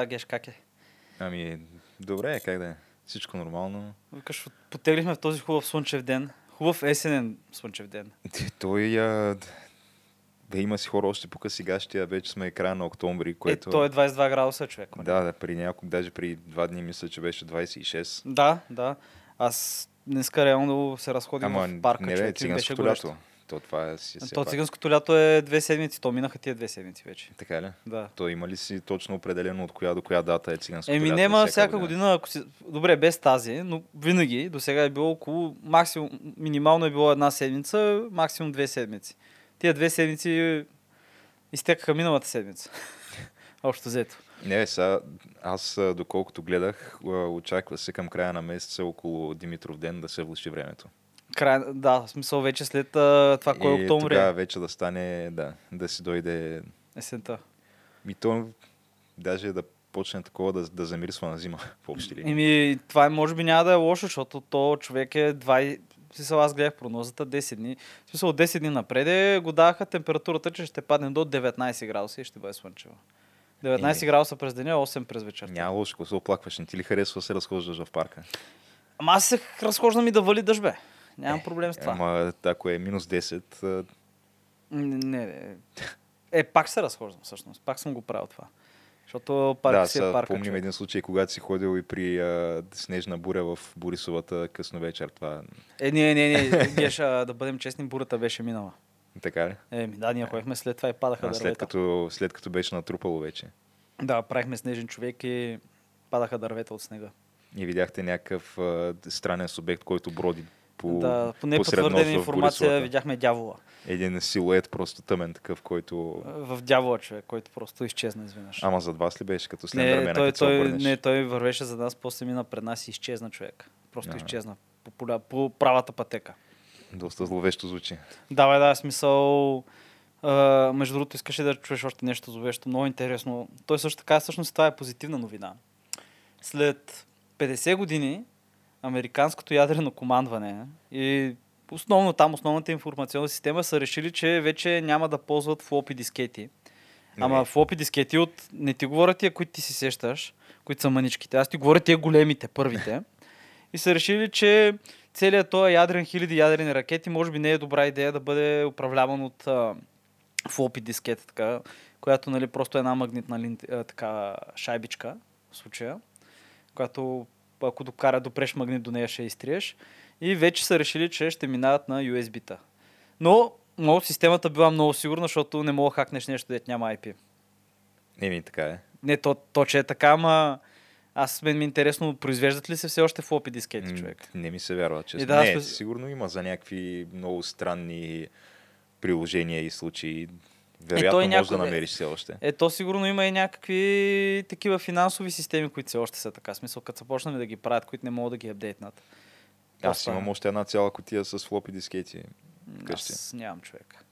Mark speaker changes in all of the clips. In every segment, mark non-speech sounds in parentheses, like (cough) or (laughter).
Speaker 1: Коста Геш как е?
Speaker 2: Ами, добре, как да е? Всичко нормално.
Speaker 1: Викаш, потеглихме в този хубав слънчев ден. Хубав есенен слънчев ден.
Speaker 2: Той а... Бе, има си хора още по късигащия, вече сме края на октомври, което...
Speaker 1: Е, той е 22 градуса, човек.
Speaker 2: Да, да, при няколко, даже при два дни мисля, че беше 26.
Speaker 1: Да, да. Аз днеска реално се разходих
Speaker 2: Ама
Speaker 1: в парка,
Speaker 2: не
Speaker 1: човек, и беше
Speaker 2: лято. То това е си
Speaker 1: То циганското лято е две седмици. То минаха тия две седмици вече.
Speaker 2: Така ли?
Speaker 1: Да.
Speaker 2: То има ли си точно определено от коя до коя дата е циганското
Speaker 1: Еми,
Speaker 2: лято?
Speaker 1: нема всяка година, ако си... Добре, без тази, но винаги, до сега е било около, максимум, минимално е било една седмица, максимум две седмици. Тия две седмици изтекаха миналата седмица. (laughs) Общо взето.
Speaker 2: Не, сега, аз доколкото гледах, очаква се към края на месеца около Димитров ден да се влуши времето.
Speaker 1: Край, да, в смисъл вече след а, това, кой е октомври
Speaker 2: тогава вече да стане, да, да си дойде...
Speaker 1: есента.
Speaker 2: Ми то, даже да почне такова да, да замирисва на зима (laughs) в общи линии.
Speaker 1: Еми, това може би няма да е лошо, защото то човек е 20... В смисъл, аз гледах прогнозата 10 дни. В смисъл, от 10 дни напред е, го даваха температурата, че ще падне до 19 градуса и ще бъде слънчево. 19
Speaker 2: Еми.
Speaker 1: градуса през деня, 8 през вечерта.
Speaker 2: Няма лошо, ако се оплакваш. Не ти ли харесва да се разхождаш в парка?
Speaker 1: Ама аз се разхождам и да вали дъжд, Нямам проблем с това.
Speaker 2: Ама ако е минус 10, а,
Speaker 1: Не, не, не. Е, пак се разхождам всъщност. Пак съм го правил това. Защото парк
Speaker 2: да,
Speaker 1: си е парка.
Speaker 2: помним
Speaker 1: човек.
Speaker 2: един случай, когато си ходил и при а, снежна буря в Борисовата късно вечер. Това
Speaker 1: Е, не, не, не. Геша, да бъдем честни, бурата беше минала.
Speaker 2: така ли?
Speaker 1: Еми, да, ние ходихме след това и падаха
Speaker 2: А, след,
Speaker 1: дървета.
Speaker 2: като, след като беше натрупало вече.
Speaker 1: Да, правихме снежен човек и падаха дървета от снега.
Speaker 2: И видяхте някакъв а, странен субект, който броди по,
Speaker 1: да, по непотвърдена информация видяхме дявола.
Speaker 2: Един силует просто тъмен такъв, който...
Speaker 1: В дявола човек, който просто изчезна изведнъж.
Speaker 2: Ама зад вас ли беше, като след
Speaker 1: не, той, той, не, той вървеше за нас, после мина пред нас и изчезна човек. Просто
Speaker 2: Ага.
Speaker 1: изчезна по, поля, по правата пътека.
Speaker 2: Доста зловещо звучи.
Speaker 1: Да, бе, да, смисъл. А, между другото, искаш ли да чуеш още нещо зловещо? Много интересно. Той също така, всъщност това е позитивна новина. След 50 години, американското ядрено командване и основно там, основната информационна система са решили, че вече няма да ползват флопи дискети. Ама
Speaker 2: Не.
Speaker 1: флопи дискети от... Не ти говоря тия, които ти си сещаш, които са маничките. Аз ти говоря тия големите, първите. и са решили, че целият този ядрен, хиляди ядрени ракети, може би не е добра идея да бъде управляван от а, флопи дискета, така, която нали, просто е една магнитна лин, а, така, шайбичка в случая, която ако докара, допреш магнит до нея, ще изтриеш. И вече са решили, че ще минават на USB-та. Но много системата била много сигурна, защото не мога хакнеш нещо, дето няма IP.
Speaker 2: Еми, така е.
Speaker 1: Не, то, то че е така, ама аз мен ми е интересно, произвеждат ли се все още флопи дискети, човек?
Speaker 2: Не ми се вярва.
Speaker 1: И да,
Speaker 2: не,
Speaker 1: спе-
Speaker 2: сигурно има за някакви много странни приложения и случаи. Вероятно
Speaker 1: той
Speaker 2: може
Speaker 1: някой
Speaker 2: да намериш все още.
Speaker 1: Е, то сигурно има и някакви такива финансови системи, които все още са така. Смисъл, като започнем да ги правят, които не могат да ги апдейтнат.
Speaker 2: Аз
Speaker 1: После-
Speaker 2: имам още една цяла котия с флопи дискети. Вкъщи.
Speaker 1: Аз нямам човек.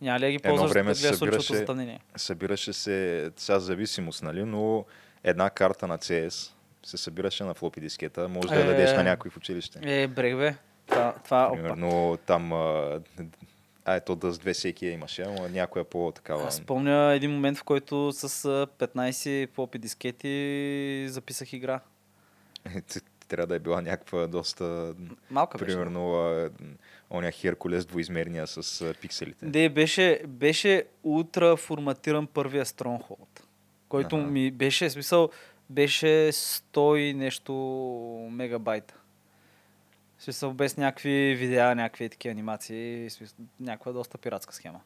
Speaker 1: Няма ли да ги
Speaker 2: Едно
Speaker 1: ползваш
Speaker 2: време
Speaker 1: да
Speaker 2: се събираше-? Събираше се сега зависимост, нали? Но една карта на CS се събираше на флопи дискета. Може да я
Speaker 1: Е.
Speaker 2: дадеш на някой в училище.
Speaker 1: Е, брег бе. Това, това опа.
Speaker 2: Примерно там... А, ето да с две всеки я имаше, но някоя по-такава...
Speaker 1: Аз спомня един момент, в който с а, 15 флопи дискети записах игра.
Speaker 2: Трябва да е била някаква доста...
Speaker 1: Малка беше.
Speaker 2: Примерно оня Херкулес двоизмерния с пикселите.
Speaker 1: Не, беше, беше ултра форматиран първия Stronghold, който
Speaker 2: Аха.
Speaker 1: ми беше, смисъл, беше 100 и нещо мегабайта. В смисъл, без някакви видеа, някакви такива анимации, в смисъл, някаква доста пиратска схема.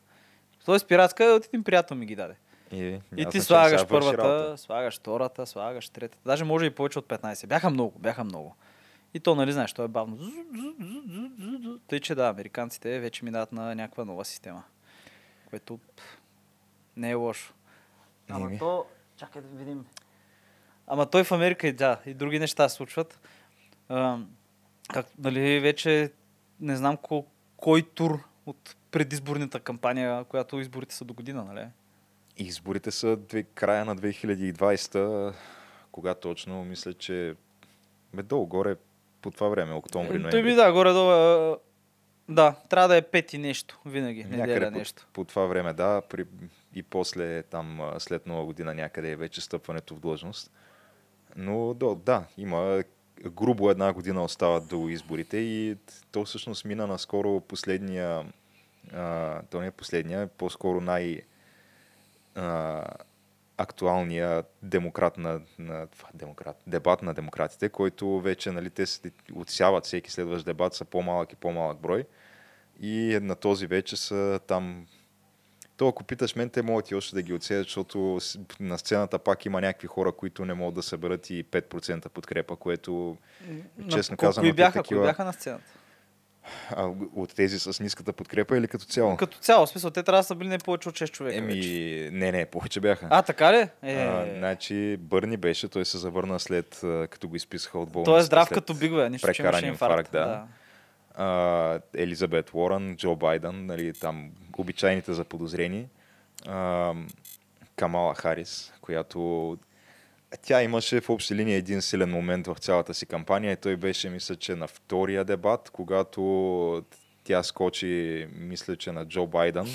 Speaker 1: Тоест пиратска, от един приятел ми ги даде.
Speaker 2: И,
Speaker 1: И ти слагаш първата,
Speaker 2: работа.
Speaker 1: слагаш втората, слагаш третата. Даже може и повече от 15. Бяха много, бяха много. И то, нали, знаеш, то е бавно. Тъй, че да, американците вече минават на някаква нова система. Което не е лошо. Ама
Speaker 2: Еми.
Speaker 1: то... Чакай да видим. Ама той в Америка и да, и други неща се случват. А, как, нали, вече не знам ко, кой тур от предизборната кампания, която изборите са до година, нали?
Speaker 2: Изборите са две, края на 2020, кога точно, мисля, че бе долу-горе по това време, октомври,
Speaker 1: Той
Speaker 2: ноември.
Speaker 1: ми да, горе-долу. а, Да, трябва да е пети нещо, винаги,
Speaker 2: Някъде
Speaker 1: неделя
Speaker 2: по,
Speaker 1: нещо.
Speaker 2: по това време, да, при, и после там след нова година някъде е вече стъпването в длъжност. Но до, да, има грубо една година остават до изборите и то всъщност мина наскоро последния, а, то не е последния, по-скоро най- а, актуалния демократ на, на демократ, дебат на демократите, който вече нали, те отсяват всеки следващ дебат са по-малък и по-малък брой. И на този вече са там... То, ако питаш мен, те могат и още да ги отсеят, защото на сцената пак има някакви хора, които не могат да съберат и 5% подкрепа, което честно казано,
Speaker 1: Кои бяха,
Speaker 2: такива-
Speaker 1: кои бяха на сцената?
Speaker 2: а, от тези с ниската подкрепа или като цяло?
Speaker 1: Като цяло, в смисъл, те трябва да са били не повече от 6 човека.
Speaker 2: Еми,
Speaker 1: вече.
Speaker 2: не, не, повече бяха.
Speaker 1: А, така ли? Е,
Speaker 2: А, значи Бърни беше, той се завърна след като го изписаха от болницата.
Speaker 1: той е здрав като бигове, нищо, че имаше инфаркт.
Speaker 2: инфаркт, да. А, Елизабет Уорън, Джо Байден, нали, там обичайните заподозрени, а, Камала Харис, която тя имаше в общи линии един силен момент в цялата си кампания и той беше, мисля, че на втория дебат, когато тя скочи, мисля, че на Джо Байден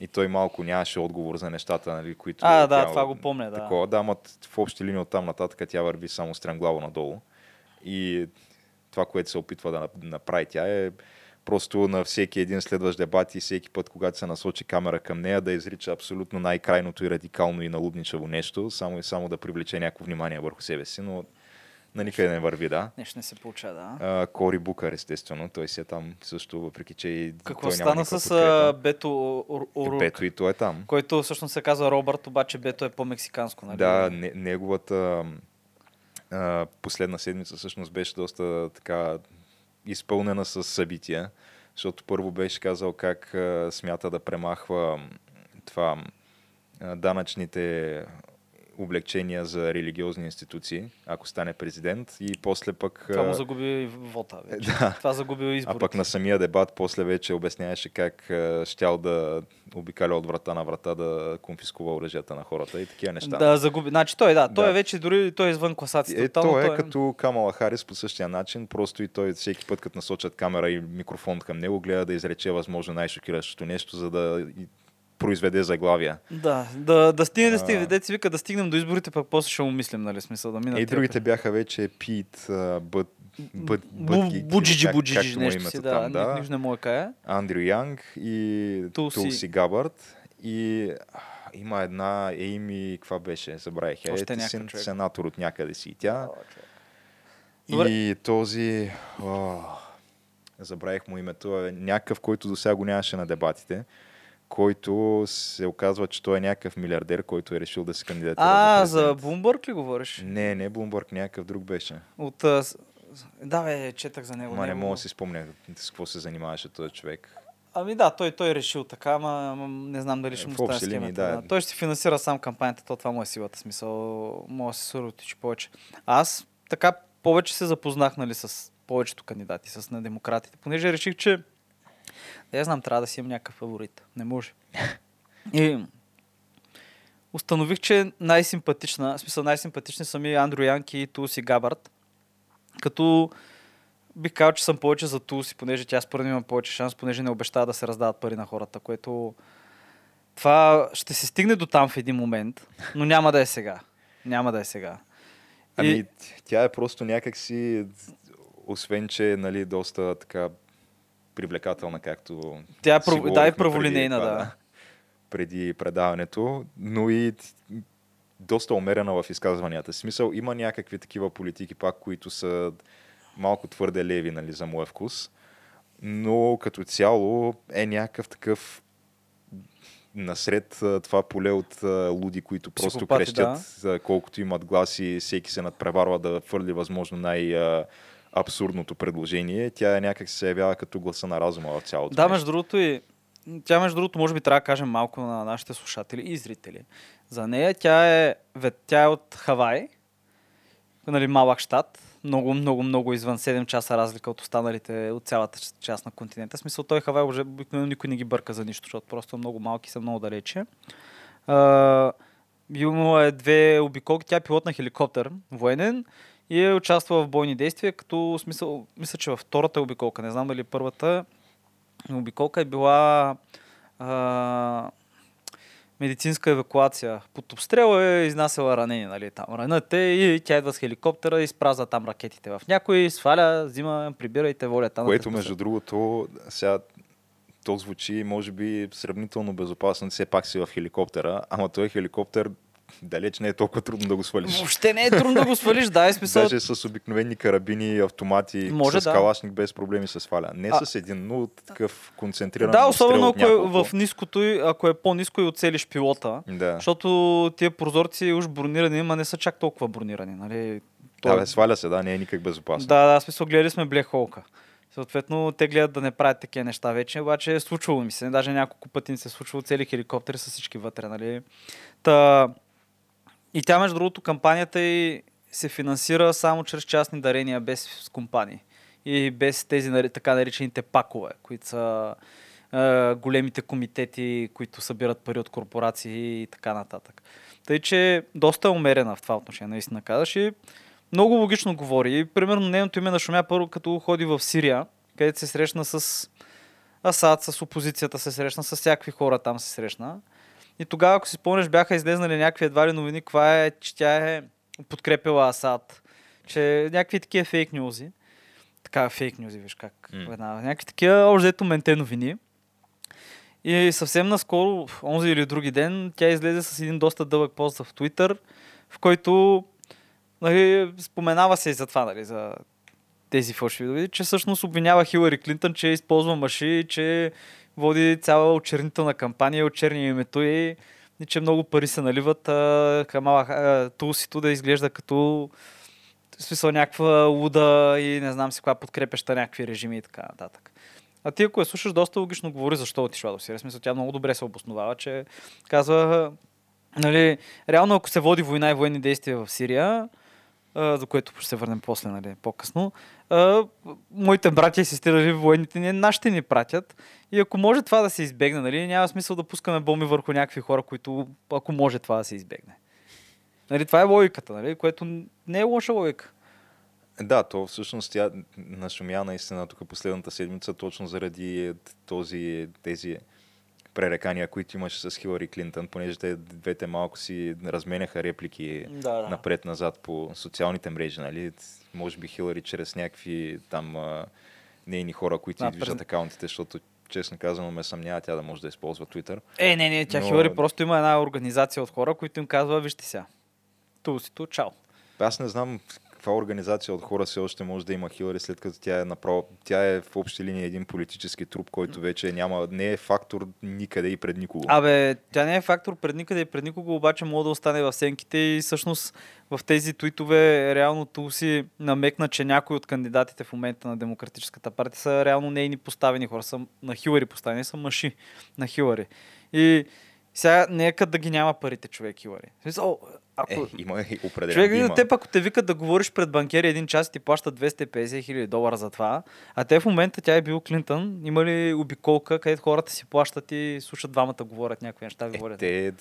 Speaker 2: и той малко нямаше отговор за нещата, нали, които...
Speaker 1: А, да,
Speaker 2: тя-
Speaker 1: това го помня, да.
Speaker 2: Такова, да, ама в общи линии оттам нататък тя върви само стремглаво надолу. И това, което се опитва да направи тя е просто на всеки един следващ дебат и всеки път, когато се насочи камера към нея, да изрича абсолютно най-крайното и радикално и налудничаво нещо, само и само да привлече някакво внимание върху себе си, но на никъде не върви, да.
Speaker 1: Нещо не се получава, да.
Speaker 2: А, Кори Букър, естествено, той си е там също, въпреки че и
Speaker 1: Какво
Speaker 2: той
Speaker 1: стана с а, Бето Ор- Орук,
Speaker 2: Бето и той е там.
Speaker 1: който всъщност се казва Робърт, обаче Бето е по-мексиканско, нали?
Speaker 2: Да, не, неговата последна седмица всъщност беше доста така изпълнена с събития, защото първо беше казал как смята да премахва това данъчните облегчения за религиозни институции, ако стане президент и после пък...
Speaker 1: Това му
Speaker 2: а,
Speaker 1: загуби вота вече. (laughs)
Speaker 2: Да.
Speaker 1: Това загуби
Speaker 2: а
Speaker 1: изборите.
Speaker 2: пък на самия дебат после вече обясняваше как а, щял да обикаля от врата на врата да конфискува оръжията на хората и такива неща.
Speaker 1: Да, загуби. Значи той, да, той
Speaker 2: Да.
Speaker 1: е вече дори той е извън класацията.
Speaker 2: Е,
Speaker 1: тотално,
Speaker 2: той е като Камала Харис по същия начин, просто и той всеки път, като насочат камера и микрофон към него, гледа да изрече възможно най-шокиращото нещо, за да произведе заглавия.
Speaker 1: Да, да, да стигне, да стигне, дете си вика да стигнем до изборите, пък после ще му мислим, нали, смисъл да минат.
Speaker 2: Е, и
Speaker 1: тия
Speaker 2: другите бяха вече Пит,
Speaker 1: Бу-
Speaker 2: Бъдгик,
Speaker 1: Буджиджи, буджиджи,
Speaker 2: е
Speaker 1: нещо си, да,
Speaker 2: там, да.
Speaker 1: нищо не му е кая.
Speaker 2: Андрю Янг и
Speaker 1: Тулси.
Speaker 2: Габърт и има една Ейми, каква беше, забравих, я,
Speaker 1: Още
Speaker 2: е сен, сенатор от някъде си и тя.
Speaker 1: Добре.
Speaker 2: И този... О, забравих му името. е Някакъв, който до сега го нямаше на дебатите, който се оказва, че той е някакъв милиардер, който е решил да се кандидатира
Speaker 1: А,
Speaker 2: за
Speaker 1: за. Бумбърг ли говориш?
Speaker 2: Не, не Блумбърг, някакъв друг беше.
Speaker 1: От... а, Да, бе, четах за него.
Speaker 2: Ма не мога да си спомня с какво се занимаваше този човек.
Speaker 1: Ами да, той, той е решил така, ама не знам дали ще му стане схемата.
Speaker 2: да.
Speaker 1: Той ще си финансира сам кампанията, то това му е силата, смисъл, може да се съротичи повече. Аз така повече се запознах, нали, с повечето кандидати, с на демократите, понеже реших, че да я знам, трябва да си имам някакъв фаворит. Не може. (laughs) И установих, че най-симпатична, в смисъл най-симпатични са ми Андрю Янки и Тулси Габард. Като бих казал, че съм повече за Тулси, понеже тя според мен има повече шанс, понеже не обещава да се раздават пари на хората, което това ще се стигне до там в един момент, но няма да е сега. Няма да е сега.
Speaker 2: Ами,
Speaker 1: И-
Speaker 2: тя е просто някакси, освен че е нали, доста така привлекателна, както
Speaker 1: Тя е прав- да,
Speaker 2: преди
Speaker 1: праволинейна,
Speaker 2: това,
Speaker 1: да.
Speaker 2: Преди предаването, но и доста умерена в изказванията. В смисъл, има някакви такива политики пак, които са малко твърде леви нали, за моя вкус, но като цяло е някакъв такъв насред това поле от луди, които просто
Speaker 1: Психопати,
Speaker 2: крещят, а, колкото имат гласи, всеки се надпреварва да фърли възможно най- абсурдното предложение. Тя някак се явява като гласа на разума в цялото.
Speaker 1: Да,
Speaker 2: нещо.
Speaker 1: между другото и тя, между другото, може би трябва да кажем малко на нашите слушатели и зрители. За нея тя е, тя е от Хавай, нали, малък щат, много, много, много извън 7 часа разлика от останалите, от цялата част на континента. В смисъл, той Хавай уже обикновено никой не ги бърка за нищо, защото просто е много малки, са много далече. А, имала е две обиколки, тя е пилот на хеликоптер, военен, и е участвала в бойни действия, като смисъл, мисля, че във втората обиколка, не знам дали първата, обиколка е била а, медицинска евакуация. Под обстрел е изнасяла ранени, нали, там ранете и тя идва с хеликоптера и спразва там ракетите в някой, сваля, взима, прибирайте волята. на
Speaker 2: Което,
Speaker 1: те спасят.
Speaker 2: между другото, сега то звучи, може би, сравнително безопасно, все пак си в хеликоптера, ама той хеликоптер далеч не е толкова трудно да го свалиш.
Speaker 1: Въобще не е трудно да го свалиш, да, е смисъл.
Speaker 2: Даже с обикновени карабини автомати,
Speaker 1: Може,
Speaker 2: с
Speaker 1: да.
Speaker 2: калашник без проблеми се сваля. Не
Speaker 1: А-
Speaker 2: с един, но такъв концентриран
Speaker 1: Да, особено ако е в ниското, ако е по-ниско и оцелиш пилота.
Speaker 2: Да.
Speaker 1: Защото тия прозорци уж бронирани, ма не са чак толкова бронирани. Нали?
Speaker 2: Да, бе, сваля се, да, не е никак безопасно.
Speaker 1: Да, да, смисъл гледали сме Hawk. Съответно, те гледат да не правят такива неща вече, обаче е случвало ми се. Даже няколко пъти ни се е случвало цели хеликоптери с всички вътре, нали? Та... И тя, между другото, кампанията и се финансира само чрез частни дарения, без компании. И без тези така наречените пакове, които са е, големите комитети, които събират пари от корпорации и така нататък. Тъй, че доста е умерена в това отношение, наистина казаш. И много логично говори. Примерно, нейното име нашумя първо, като ходи в Сирия, където се срещна с Асад, с опозицията се срещна, с всякакви хора там се срещна. И тогава, ако си спомняш, бяха излезнали някакви едва ли новини, каква е, че тя е подкрепила Асад, че някакви такива фейк нюзи. Така, фейк нюзи, виж как.
Speaker 2: М.
Speaker 1: Една, някакви такива, общо менте новини. И съвсем наскоро, онзи или други ден, тя излезе с един доста дълъг пост в Twitter, в който нали, споменава се и за това, нали, за тези фалшиви новини, че всъщност обвинява Хилари Клинтън, че използва маши, че води цяла очернителна кампания, очерни името и, и че много пари се наливат а, Камала а, Тулсито да изглежда като в смисъл някаква луда и не знам си коя подкрепеща някакви режими и така нататък. А ти ако я слушаш, доста логично говори защо отишла до Сирия. Смисъл, тя много добре се обосновава, че казва, нали, реално ако се води война и военни действия в Сирия, за което ще се върнем после, нали, по-късно, а, моите братя и сестри, нали, военните ни, нашите ни пратят. И ако може това да се избегне, нали, няма смисъл да пускаме бомби върху някакви хора, които, ако може това да се избегне. Нали, това е логиката, нали, което не е лоша логика.
Speaker 2: Да, то всъщност тя нашумя наистина тук последната седмица, точно заради този, тези пререкания, които имаше с Хилари Клинтън, понеже те двете малко си разменяха реплики
Speaker 1: Да, да.
Speaker 2: напред-назад по социалните мрежи, нали? Може би Хилари чрез някакви там а, нейни хора, които движат
Speaker 1: през-
Speaker 2: акаунтите, защото честно казано ме съмнява тя да може да използва Twitter.
Speaker 1: Е, не, не, тя
Speaker 2: Но-
Speaker 1: Хилари просто има една организация от хора, които им казва, вижте сега. Тулсито, чао.
Speaker 2: Аз не знам каква организация от хора все още може да има Хилари, след като тя е направо, тя е в общи линии един политически труп, който вече няма, не е фактор никъде и пред никого.
Speaker 1: Абе, тя не е фактор пред никъде и пред никого, обаче може да остане в сенките и всъщност в тези твитове реално Тулси намекна, че някои от кандидатите в момента на Демократическата партия са реално нейни поставени хора, са на Хилари поставени, са маши на Хилари. И сега нека да ги няма парите човек Хилари. Ако...
Speaker 2: Е, има и определено.
Speaker 1: Човек,
Speaker 2: има.
Speaker 1: те пък те викат да говориш пред банкери един час и ти плащат 250 хиляди долара за това. А те в момента, тя е бил Клинтън, има ли обиколка, където хората си плащат и слушат двамата говорят някакви неща,
Speaker 2: Е,
Speaker 1: говорят.
Speaker 2: те,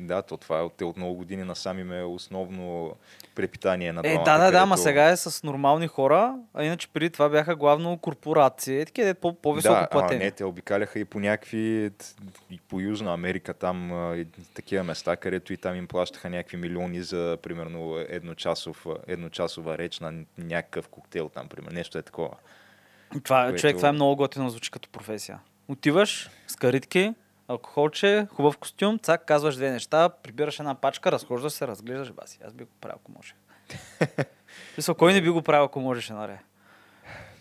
Speaker 2: да, то това е от, от много години насам им е основно препитание на
Speaker 1: Е,
Speaker 2: двамата,
Speaker 1: да, да, да, ма сега е с нормални хора, а иначе преди това бяха главно корпорации, е, такива по- по-високо
Speaker 2: да,
Speaker 1: платени.
Speaker 2: А, не, те обикаляха и по някакви, и по Южна Америка, там и такива места, където и там им плащаха някакви милиони за, примерно, едночасов, едночасова реч на някакъв коктейл там, примерно, нещо е такова.
Speaker 1: Това,
Speaker 2: което-
Speaker 1: Човек, това е много готино звучи като професия. Отиваш с каритки, алкохолче, хубав костюм, цак, казваш две неща, прибираш една пачка, разхождаш се, разглеждаш, баси. Аз би го правил, ако може. (laughs) Мисля, кой не би го правил, ако можеше, нали?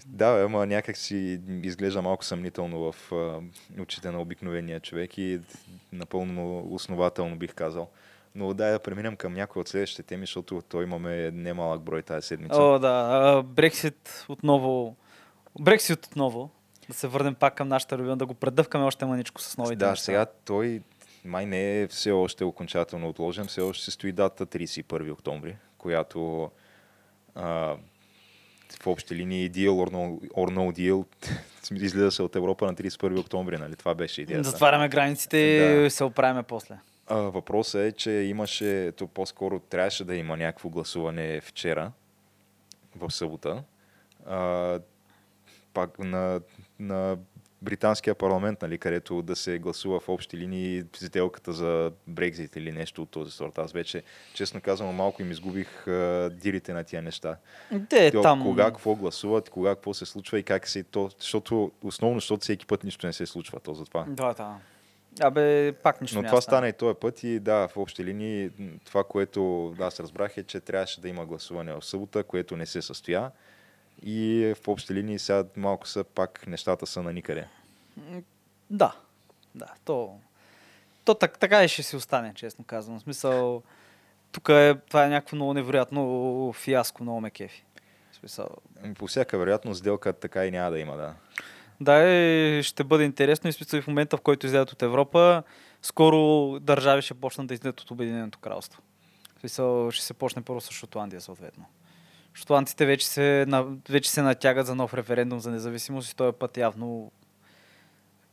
Speaker 2: Да, ама някак си изглежда малко съмнително в а, очите на обикновения човек и напълно основателно бих казал. Но да, да преминем към някои от следващите теми, защото той имаме немалък брой тази седмица.
Speaker 1: О, да. Брексит отново. Брексит отново. Да се върнем пак към нашата любима, да го предъвкаме още маничко с новите
Speaker 2: да,
Speaker 1: неща.
Speaker 2: сега той май не е все още окончателно отложен, все още се стои дата 31 октомври, която а, в общи линии deal or no, or no deal (laughs) излиза се от Европа на 31 октомври, нали? Това беше идеята.
Speaker 1: Затваряме границите и
Speaker 2: Да.
Speaker 1: се оправяме после.
Speaker 2: А, въпросът е, че имаше, то по-скоро трябваше да има някакво гласуване вчера, в събота, а, пак на, на британския парламент, нали, където да се гласува в общи линии сделката за Брекзит или нещо от този сорт. Аз вече, честно казвам, малко им изгубих а, дирите на тия неща.
Speaker 1: Те
Speaker 2: Те,
Speaker 1: там...
Speaker 2: Кога какво гласуват, кога какво се случва и как се то, защото основно, защото всеки път нищо не се случва, то затова.
Speaker 1: Да, да. Абе, пак нищо
Speaker 2: Но това
Speaker 1: стане.
Speaker 2: стана и този път и да, в общи линии това, което аз разбрах е, че трябваше да има гласуване в събота, което не се състоя. И в общи линии сега малко са пак нещата са на никъде.
Speaker 1: Да, да. То, то так, така и ще си остане, честно казвам. В смисъл, тук е, това е някакво много невероятно фиаско, много ме кефи. Смисъл,
Speaker 2: По всяка вероятност сделка така и няма да има, да.
Speaker 1: Да, е, ще бъде интересно и в момента, в който излязат от Европа, скоро държави ще почнат да излезат от Обединеното кралство. Смисъл, ще се почне първо с Шотландия, съответно. Шотландците вече се, вече се натягат за нов референдум за независимост и този път явно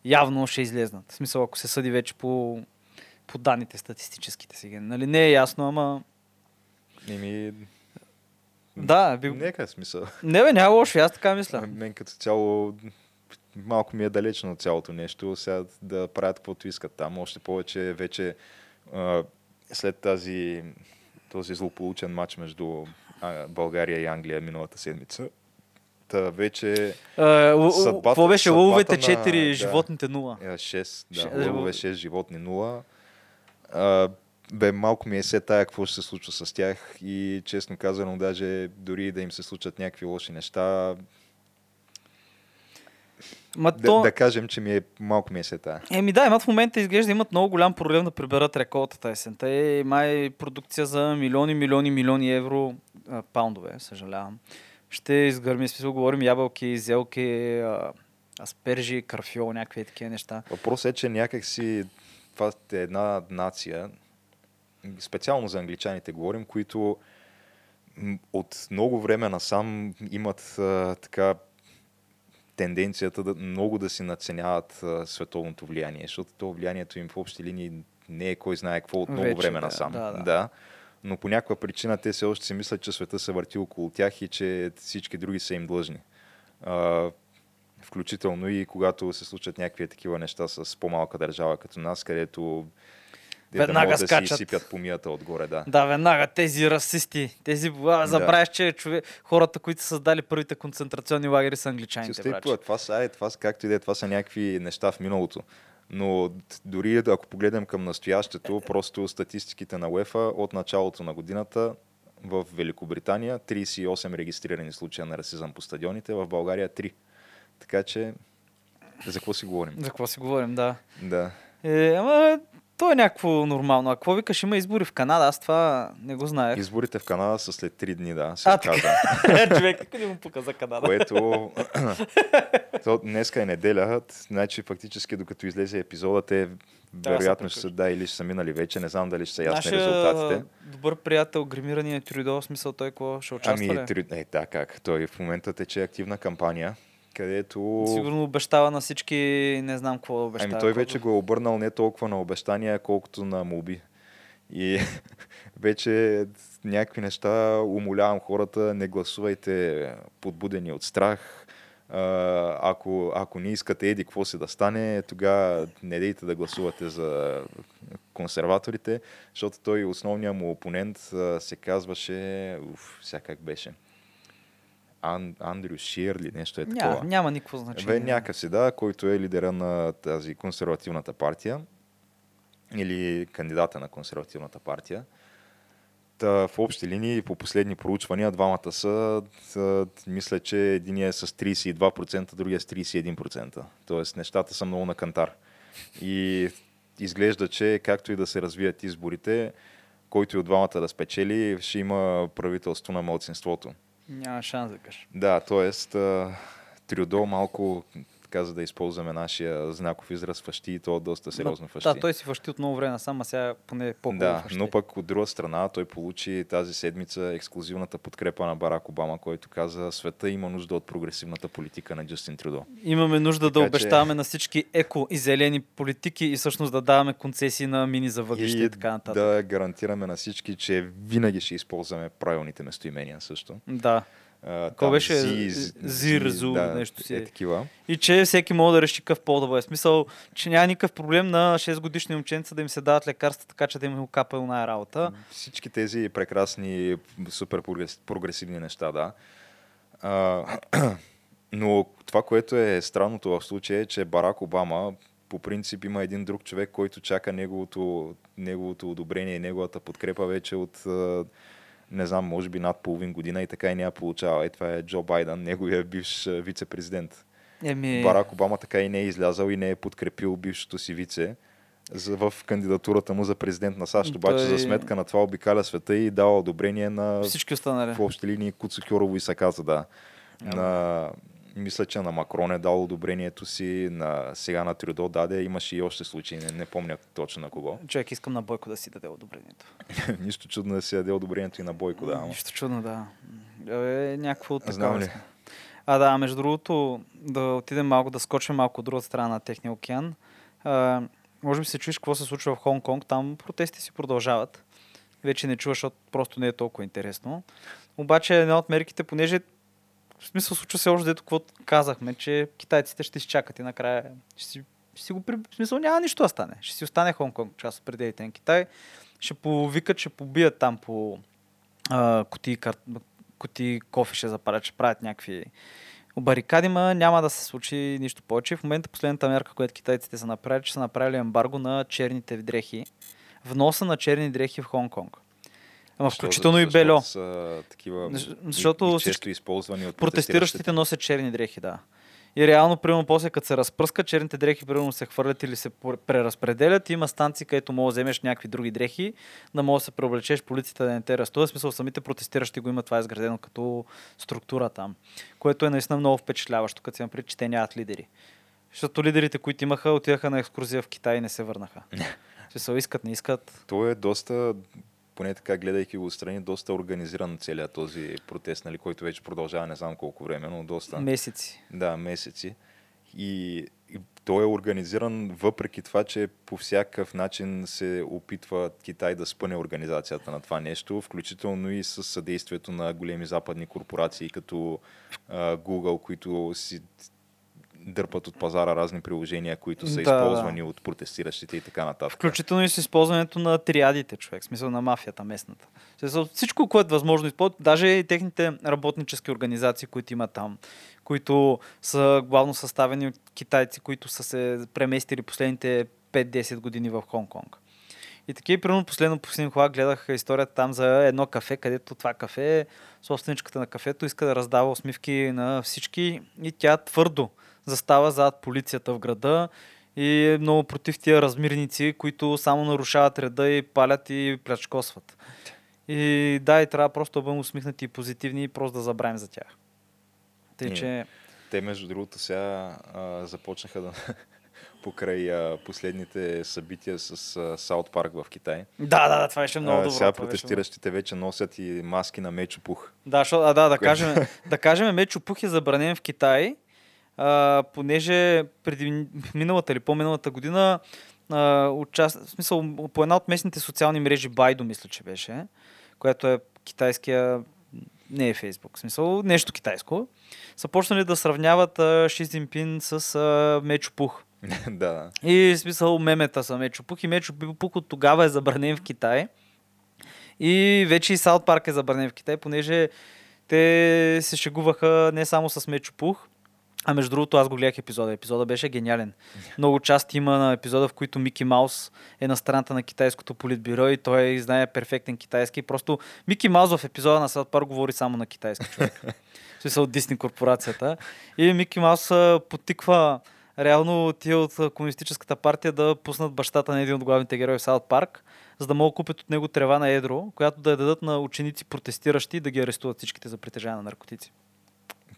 Speaker 1: явно ще излезнат. В смисъл, ако се съди вече по, по данните статистическите сега. Нали, не е ясно, ама...
Speaker 2: Еми,
Speaker 1: Да, би...
Speaker 2: нека смисъл.
Speaker 1: Не бе, няма лошо, аз така мисля.
Speaker 2: Мен като цяло малко ми е далечно от цялото нещо. Сега да правят каквото искат там. Още повече вече а, след тази, този злополучен матч между България и Англия миналата седмица. Та вече
Speaker 1: Какво беше? Лъвовете
Speaker 2: на-
Speaker 1: 4,
Speaker 2: да.
Speaker 1: животните 0.
Speaker 2: е, 6, да,
Speaker 1: Ше-
Speaker 2: лъвове 6, животни 0. А, бе, малко ми е се тая какво ще се случва с тях и честно казано, даже дори да им се случат някакви лоши неща,
Speaker 1: Ма
Speaker 2: да,
Speaker 1: то...
Speaker 2: да кажем, че ми е, малко ми е.
Speaker 1: Еми да, имат в момента изглежда имат много голям проблем да приберат реколтата есента. Е, май продукция за милиони, милиони, милиони евро, а, паундове, съжалявам. Ще изгърми, смисъл говорим ябълки, зелки, а, аспержи, карфиол, някакви такива неща.
Speaker 2: Въпросът е, че някакси това е една нация, специално за англичаните говорим, които от много време насам имат а, така тенденцията да много да си наценяват а, световното влияние, защото то влиянието им в общи линии не е кой знае какво от много
Speaker 1: Вече,
Speaker 2: време
Speaker 1: да,
Speaker 2: насам.
Speaker 1: да, да.
Speaker 2: да. Но по някаква причина те все още си мислят, че света се върти около тях и че всички други са им длъжни. А, включително и когато се случат някакви такива неща с по-малка държава като нас, където да
Speaker 1: Веднага
Speaker 2: да си
Speaker 1: скачат.
Speaker 2: изсипят помията отгоре, да.
Speaker 1: Да, веднага тези расисти, тези... А, забравяш, че човек, хората, които са създали първите концентрационни лагери са англичаните,
Speaker 2: Стига,
Speaker 1: браче.
Speaker 2: това са, е, това, както и да е, това са някакви неща в миналото. Но дори ако погледнем към настоящето, просто статистиките на УЕФА от началото на годината в Великобритания 38 регистрирани случая на расизъм по стадионите, в България 3. Така че, за какво си говорим?
Speaker 1: За какво си говорим, да.
Speaker 2: Да.
Speaker 1: Е, ама, то е някакво нормално. А какво викаш, има избори в Канада? Аз това не го знаех.
Speaker 2: Изборите в Канада са след 3 дни, да, се
Speaker 1: А,
Speaker 2: оказа.
Speaker 1: така. (laughs) Човек, къде му пука за Канада?
Speaker 2: Което (clears throat) то, днеска е неделя, значи фактически докато излезе епизода, те
Speaker 1: да
Speaker 2: вероятно ще са, да, или ще са минали вече, не знам дали ще са ясни
Speaker 1: Нашия
Speaker 2: резултатите.
Speaker 1: добър приятел, гримирания Трюдо, в смисъл той какво ще участва
Speaker 2: Ами,
Speaker 1: ли?
Speaker 2: е, да, как? Той в момента тече активна кампания, където...
Speaker 1: Сигурно обещава на всички, не знам какво обещава.
Speaker 2: Ами той вече го е обърнал не толкова на обещания, колкото на молби. И (laughs) вече някакви неща умолявам хората, не гласувайте подбудени от страх. Ако, ако не искате еди какво си да стане, тогава не дейте да гласувате за консерваторите, защото той основният му опонент се казваше, уф, сега как беше, Ан, Андрю Шир ли нещо е такова.
Speaker 1: Ня, няма никакво значение.
Speaker 2: Бе, някакъв си, да, който е лидера на тази консервативната партия или кандидата на консервативната партия. Та, в общи линии, по последни проучвания, двамата са, са мисля, че един е с 32%, другия с 31%. Тоест, нещата са много на кантар. И изглежда, че както и да се развият изборите, който и от двамата да спечели, ще има правителство на младсинството.
Speaker 1: Няма шанс да кажеш.
Speaker 2: Да, т.е. Трюдо малко така, за да използваме нашия знаков израз фащи и то доста сериозно фащи.
Speaker 1: Да, той си фащи от много време сам, а сега поне е по
Speaker 2: Да,
Speaker 1: фащи.
Speaker 2: но пък от друга страна той получи тази седмица ексклюзивната подкрепа на Барак Обама, който каза света има нужда от прогресивната политика на Джастин Трюдо.
Speaker 1: Имаме нужда да
Speaker 2: Така че-
Speaker 1: обещаваме на всички еко и зелени политики и всъщност да даваме концесии на мини за въглища и, така нататък.
Speaker 2: да гарантираме на всички, че винаги ще използваме правилните местоимения също.
Speaker 1: Да.
Speaker 2: Там
Speaker 1: беше?
Speaker 2: Зи-
Speaker 1: З-
Speaker 2: Зи-
Speaker 1: Зир, Зу, нещо си
Speaker 2: Е,
Speaker 1: е.
Speaker 2: такива.
Speaker 1: И че всеки може да реши какъв пол да бъде. В Смисъл, че няма никакъв проблем на 6 годишни момченца да им се дават лекарства, така че да им капа една работа.
Speaker 2: Всички тези прекрасни, супер прогрес- прогресивни неща, да. А, (clears throat) но това, което е странното в случая е, че Барак Обама по принцип има един друг човек, който чака неговото, неговото одобрение и неговата подкрепа вече от не знам, може би над половин година и така и не я получава. И това е Джо Байден, неговия бивш а, вице-президент.
Speaker 1: Еми,
Speaker 2: Барак Обама така и не е излязал и не е подкрепил бившото си вице за, в кандидатурата му за президент на САЩ. Обаче
Speaker 1: Той-
Speaker 2: за сметка на това обикаля света и дава одобрение на
Speaker 1: всички останали.
Speaker 2: в общи линии Куцо Кьорово и Саказа, да. На, мисля, че на Макрон е дал одобрението си, на, сега на Трюдо даде, имаше и още случаи, не, не помня точно на кого.
Speaker 1: Човек, искам на Бойко да си даде одобрението. (laughs)
Speaker 2: Нищо чудно да си даде одобрението и на Бойко, да. Ама.
Speaker 1: Нищо чудно, да. Е, някакво такова.
Speaker 2: Знам ли?
Speaker 1: искам. А да, между другото, да отидем малко, да скочим малко от другата страна на техния океан. А, може би се чуеш какво се случва в Хонг-Конг. Там протести си продължават. Вече не чуваш, защото просто не е толкова интересно. Обаче една от мерките, понеже в смисъл случва се още дето какво казахме, че китайците ще изчакат и накрая ще си, ще си го при... В смисъл няма нищо да стане. Ще си остане Хонг-Конг, част от пределите Китай. Ще повикат, ще побият там по а, кутии, кар... кутии кофе ще запалят, ще правят някакви барикади, ма няма да се случи нищо повече. В момента последната мерка, която китайците са направили, че са направили ембарго на черните дрехи. Вноса на черни дрехи в Хонг-Конг. Ама включително и бельо.
Speaker 2: Са такива
Speaker 1: защото
Speaker 2: и, често използвани от
Speaker 1: Протестиращите носят черни дрехи, да. И реално, примерно, после като се разпръскат, черните дрехи, примерно, се хвърлят или се пр- преразпределят. Има станции, където мога да вземеш някакви други дрехи, да можеш да се преоблечеш, полицията да не те арестува. В смисъл, самите протестиращи го имат това изградено като структура там. Което е наистина много впечатляващо, като си напред, че те нямат лидери. Защото лидерите, които имаха, отидаха на екскурзия в Китай и не се върнаха. Смисъл, искат, не искат.
Speaker 2: Той е доста, поне така гледайки го отстрани, доста организиран целият този протест, нали, който вече продължава не знам колко време, но доста.
Speaker 1: Месеци.
Speaker 2: Да, месеци. И, и той е организиран въпреки това, че по всякакъв начин се опитва Китай да спъне организацията на това нещо, включително и с съдействието на големи западни корпорации, като а, Google, които си дърпат от пазара разни приложения, които са
Speaker 1: Да,
Speaker 2: използвани от протестиращите и така нататък.
Speaker 1: Включително и с използването на триадите, човек, в смисъл на мафията местната. Смисъл, Всичко, което е възможно използват, даже и техните работнически организации, които има там, които са главно съставени от китайци, които са се преместили последните 5-10 години в Хонг-Конг. И такива, примерно, последно по Синхуа гледах историята там за едно кафе, където това кафе, собственичката на кафето иска да раздава усмивки на всички и тя твърдо застава зад полицията в града и е много против тия размирници, които само нарушават реда и палят и плячкосват. И да, и трябва просто да бъдем усмихнати и позитивни и просто да забравим за тях. Тъй,
Speaker 2: Е.
Speaker 1: че...
Speaker 2: Те, между другото, сега а, започнаха да (laughs) покрай а, последните събития с а, Саут Парк в Китай.
Speaker 1: Да, да, да, това беше много
Speaker 2: а,
Speaker 1: добро.
Speaker 2: сега
Speaker 1: това беше
Speaker 2: протестиращите вече носят и маски на мечо пух.
Speaker 1: Да, шо, а, да, да кажем, да кажем, мечо пух е забранен в Китай, а, понеже преди миналата или по-миналата година а, участ... в смисъл, по една от местните социални мрежи Байдо, мисля, че беше, която е китайския не е Фейсбук, в смисъл нещо китайско, са почнали да сравняват а, Ши Цзинпин с а, Мечо Пух. (laughs)
Speaker 2: да, да.
Speaker 1: И в смисъл мемета са Мечо Пух и Мечо Пух от тогава е забранен в Китай. И вече и Саут Парк е забранен в Китай, понеже те се шегуваха не само с Мечо Пух, а между другото аз го гледах епизода. Епизода беше гениален. Много части има на епизода, в които Мики Маус е на страната на китайското политбюро и той знае перфектен китайски. Просто Мики Маус в епизода на Саут Парк говори само на китайски човек. В смисъл от Дисни корпорацията. И Мики Маус потиква реално тия от комунистическата партия да пуснат бащата на един от главните герои в Саут Парк, за да могат купят от него трева на едро, която да я дадат на ученици протестиращи да ги арестуват всичките за притежание на наркотици.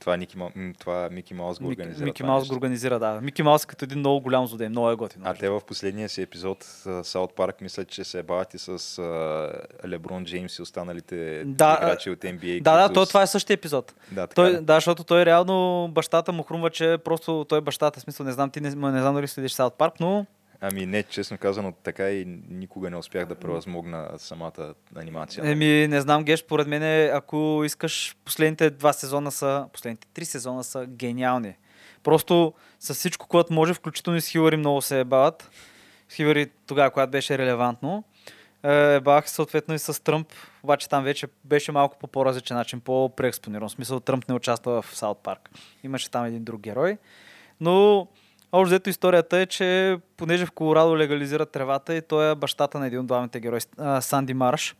Speaker 2: Това, Ники, това Мики Маус го организира.
Speaker 1: Мики Маус го организира, да. Мики Маус като един много голям злодей, много е готин.
Speaker 2: А те в последния си епизод Саут Парк мислят, че се бават и с Леброн Джеймс и останалите
Speaker 1: Да,
Speaker 2: играчи от NBA.
Speaker 1: Да, да, то, това е същия епизод.
Speaker 2: Да,
Speaker 1: Той,
Speaker 2: е.
Speaker 1: да, защото той реално бащата му хрумва, че просто той е бащата. В смисъл, не знам ти, не, не знам дали следиш Саут Парк, но
Speaker 2: Ами не, честно казано, така и никога не успях да превъзмогна самата анимация.
Speaker 1: Еми, не знам, Геш, поред мен, ако искаш, последните два сезона са, последните три сезона са гениални. Просто с всичко, което може, включително и с Хилари много се ебават. Хилари тогава, когато беше релевантно. Е, бах съответно и с Тръмп, обаче там вече беше малко по по-различен начин, по-преекспониран. В смисъл Тръмп не участва в Саут Парк. Имаше там един друг герой. Но общо взето историята е, че понеже в Колорадо легализират тревата и той е бащата на един от главните герои, Санди Марш,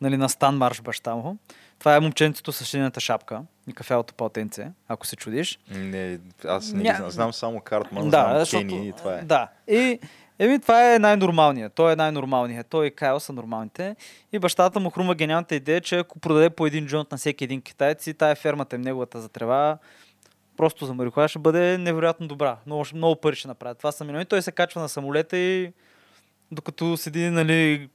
Speaker 1: нали, на Стан Марш баща му. Това е момченцето с шинената шапка и кафявото палтенце, ако се чудиш.
Speaker 2: Не, аз не
Speaker 1: Ня-
Speaker 2: ги знам. Знам само Картман,
Speaker 1: да,
Speaker 2: знам
Speaker 1: защото,
Speaker 2: Кени и това е.
Speaker 1: Да. И Еми, това е най-нормалният. Той е най-нормалният. Той и Кайл са нормалните. И бащата му хрума гениалната идея, че ако продаде по един джонт на всеки един китаец и тая фермата им неговата за трева, просто за марихуана ще бъде невероятно добра. Много, много пари ще направят. Това са милиони. Той се качва на самолета и докато седи, нали,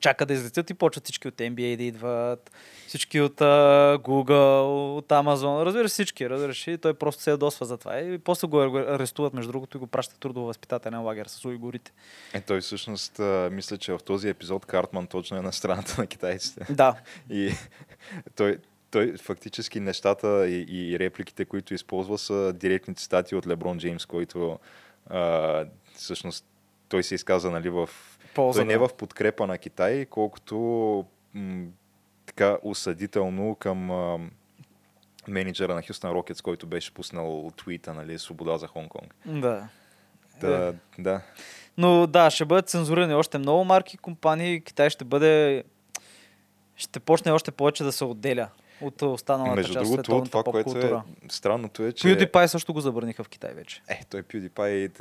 Speaker 1: чака да излетят и почват всички от NBA да идват, всички от а, Google, от Amazon, разбира се всички, разбираш, и той просто се ядосва за това. И после го арестуват, между другото, и го пращат трудово възпитателен лагер с уйгурите.
Speaker 2: Е, той всъщност а, мисля, че в този епизод Картман точно е на страната на китайците.
Speaker 1: Да,
Speaker 2: И той, той фактически нещата и, и репликите, които използва, са директни цитати от Леброн Джеймс, който а, всъщност той се изказа нали, в
Speaker 1: полза.
Speaker 2: той не е в подкрепа на Китай, колкото м- така осъдително към а, менеджера на Хюстън Рокетс, който беше пуснал твита, нали, свобода за Хонг-Конг.
Speaker 1: Да.
Speaker 2: Да, да.
Speaker 1: Но да, ще бъдат цензурирани още много марки, компании. Китай ще бъде... Ще почне още повече да се отделя от останалата
Speaker 2: Между
Speaker 1: част от
Speaker 2: другото, това, което е странното е, че...
Speaker 1: PewDiePie също го забраниха в Китай вече.
Speaker 2: Е, той PewDiePie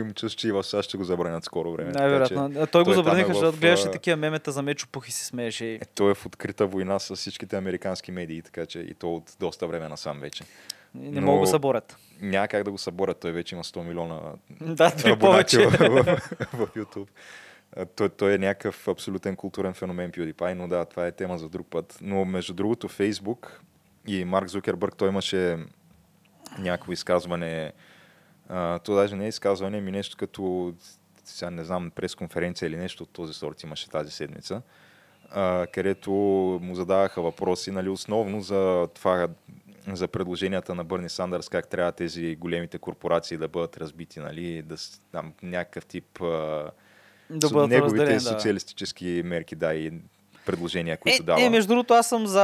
Speaker 2: им чувстваш, че и в САЩ ще го забранят скоро време.
Speaker 1: Най-вероятно.
Speaker 2: че
Speaker 1: Той го
Speaker 2: той там е
Speaker 1: забраниха,
Speaker 2: в,
Speaker 1: защото гледаше
Speaker 2: а,
Speaker 1: такива мемета за Мечо Пух и се смееше. и-
Speaker 2: Е, той е в открита война с всичките американски медии, така че и то от доста време насам вече.
Speaker 1: и Не могат да се борят.
Speaker 2: Няма как да го съборят, той вече има 100 милиона
Speaker 1: Да,
Speaker 2: абонати
Speaker 1: повече.
Speaker 2: в, в, в YouTube. Той, той е някакъв абсолютен културен феномен PewDiePie, но да, това е тема за друг път. Но между другото, Facebook и Марк Зукербърг, той имаше някакво изказване, а, то даже не е изказване, ми нещо като, сега не знам, пресконференция или нещо от този сорт имаше тази седмица, а, където му задаваха въпроси, нали, основно за това, за предложенията на Бърни Сандърс, как трябва тези големите корпорации да бъдат разбити, нали, да там някакъв тип а,
Speaker 1: Да бъдат
Speaker 2: неговите
Speaker 1: да.
Speaker 2: социалистически мерки, да, и предложения, които
Speaker 1: Е,
Speaker 2: дава.
Speaker 1: е, между другото, аз съм за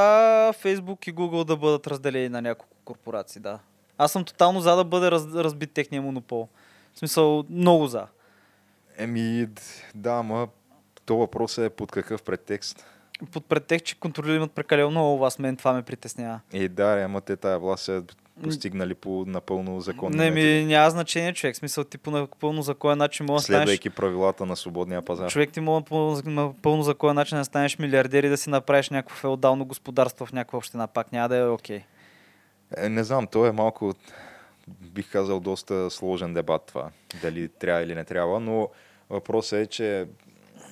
Speaker 1: Facebook и Google да бъдат разделени на няколко корпорации, да. Аз съм тотално за да бъде раз, разбит техния монопол. В смисъл, много за.
Speaker 2: Еми, да, ама то въпрос е под какъв претекст.
Speaker 1: Под претекст, че контролират прекалено много власт, мен това ме притеснява.
Speaker 2: Е, да, ама те тая власт постигнали по напълно законни
Speaker 1: Не, ми няма значение, човек. Смисъл, ти по напълно законен начин мога да станеш...
Speaker 2: следвайки правилата на свободния пазар.
Speaker 1: Човек ти по напълно законен начин да станеш милиардер и да си направиш някакво феодално господарство в някаква община. Пак няма да е окей.
Speaker 2: Е, не знам, то е малко, бих казал, доста сложен дебат това. Дали трябва или не трябва, но въпросът е, че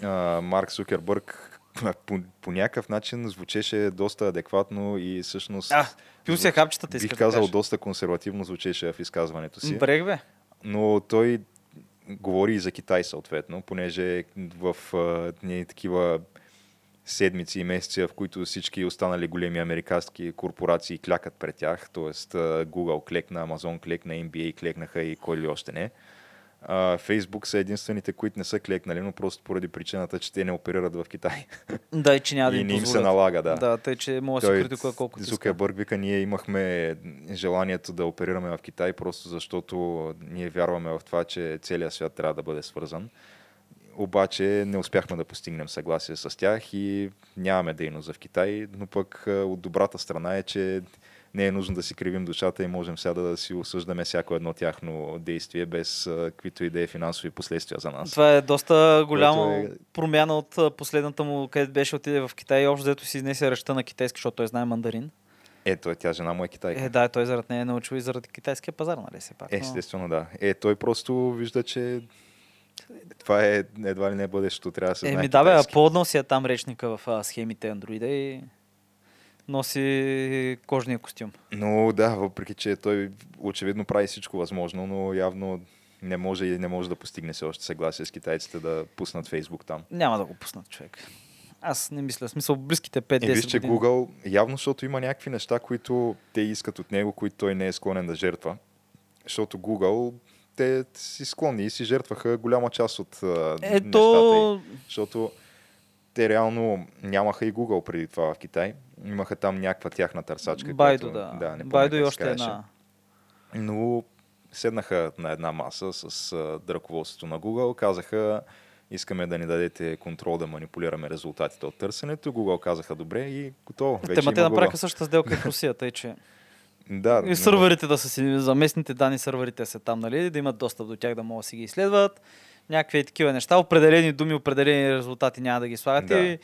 Speaker 2: а, Марк Сукербърг (laughs) по, по някакъв начин звучеше доста адекватно и всъщност
Speaker 1: А, пил си хапчетата,
Speaker 2: бих
Speaker 1: да
Speaker 2: казал
Speaker 1: кажеш.
Speaker 2: доста консервативно звучеше в изказването си.
Speaker 1: Брех, бе.
Speaker 2: но той говори и за Китай съответно, понеже в а, ние такива седмици и месеци, в които всички останали големи американски корпорации клякат пред тях, т.е. Google клекна, Amazon клекна, NBA клекнаха и кой ли още не. А, Facebook са единствените, които не са клекнали, но просто поради причината, че те не оперират в Китай. (laughs)
Speaker 1: Да, и че няма да
Speaker 2: и
Speaker 1: им
Speaker 2: не им се налага, да.
Speaker 1: Да, тъй, че мога да се критикува колкото иска.
Speaker 2: Зукербърг вика, ние имахме желанието да оперираме в Китай, просто защото ние вярваме в това, че целият свят трябва да бъде свързан. Обаче не успяхме да постигнем съгласие с тях и нямаме дейност в Китай, но пък от добрата страна е, че не е нужно да си кривим душата и можем сега да си осъждаме всяко едно тяхно действие без каквито и да е финансови последствия за нас.
Speaker 1: Това е доста голяма
Speaker 2: е-
Speaker 1: промяна от последната му, където беше отиде в Китай и общо взето си изнесе речта на китайски, защото той знае мандарин.
Speaker 2: Ето, е, тя жена му е китайка.
Speaker 1: Е, да, той заради нея е научил и заради китайския пазар, нали все пак. но-
Speaker 2: Естествено, да. Е, той просто вижда, че това е едва ли не бъдещето, трябва да се
Speaker 1: Еми да бе, а
Speaker 2: китайски.
Speaker 1: по си е там речника в а, схемите Android и носи кожния костюм.
Speaker 2: Но да, въпреки че той очевидно прави всичко възможно, но явно не може и не може да постигне все още съгласие с китайците да пуснат Фейсбук там.
Speaker 1: Няма да го пуснат човек. Аз не мисля. В смисъл, близките 5-10
Speaker 2: И виж, че
Speaker 1: години.
Speaker 2: Google, явно, защото има някакви неща, които те искат от него, които той не е склонен да жертва. Защото Google, те си склонни и си жертваха голяма част от нещата.
Speaker 1: Ето,
Speaker 2: й. Защото те реално нямаха и Google преди това в Китай. Имаха там някаква тяхна търсачка.
Speaker 1: Байдо,
Speaker 2: която,
Speaker 1: да.
Speaker 2: не помня
Speaker 1: Байдо и още една.
Speaker 2: Но седнаха на една маса с а, ръководството на Google, казаха искаме да ни дадете контрол да манипулираме резултатите от търсенето. Google казаха добре и готово. Вече
Speaker 1: Те, ма те направиха същата сделка и в Русия, тъй че (laughs)
Speaker 2: Да,
Speaker 1: и
Speaker 2: но-
Speaker 1: сървърите да са си, за местните данни сървърите са там, нали, да имат достъп до тях, да могат да си ги изследват. Някакви такива неща, определени думи, определени резултати няма да ги слагат.
Speaker 2: Да.
Speaker 1: И,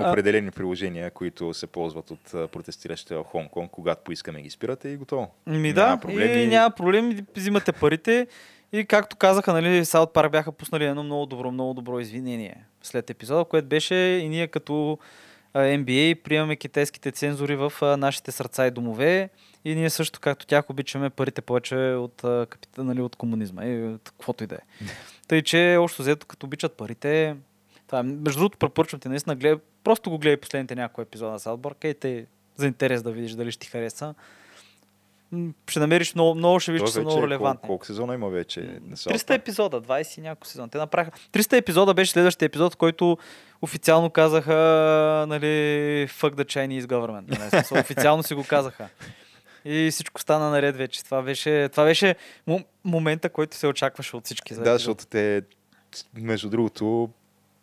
Speaker 2: определени приложения, които се ползват от протестиращите в Хонг-Конг, когато поискаме ги спирате и готово.
Speaker 1: Ми
Speaker 2: Няма
Speaker 1: да,
Speaker 2: проблеми.
Speaker 1: и няма проблем, взимате парите. И както казаха, нали, Саут Парк бяха пуснали едно много добро, много добро извинение след епизода, което беше и ние като NBA приемаме китайските цензури в нашите сърца и домове. И ние също, както тях, обичаме парите повече от, капита, нали, от комунизма и от каквото и да е. (laughs) Тъй, че общо взето, като обичат парите, това е. Между другото, препоръчвам ти наистина, гледай, просто го гледай последните някои епизода на Саутбърг и те за интерес да видиш дали ще ти хареса. Ще намериш много, много ще
Speaker 2: Той
Speaker 1: че са много
Speaker 2: колко,
Speaker 1: релевантни.
Speaker 2: колко сезона има вече? на South
Speaker 1: 300
Speaker 2: Park?
Speaker 1: епизода, 20 и няколко сезон. Те направиха. 300 епизода беше следващия епизод, който официално казаха, нали, fuck the Chinese government. Нали, (laughs) официално си го казаха. И всичко стана наред вече. Това беше, това беше мо- момента, който се очакваше от всички. за
Speaker 2: Да, защото те, между другото,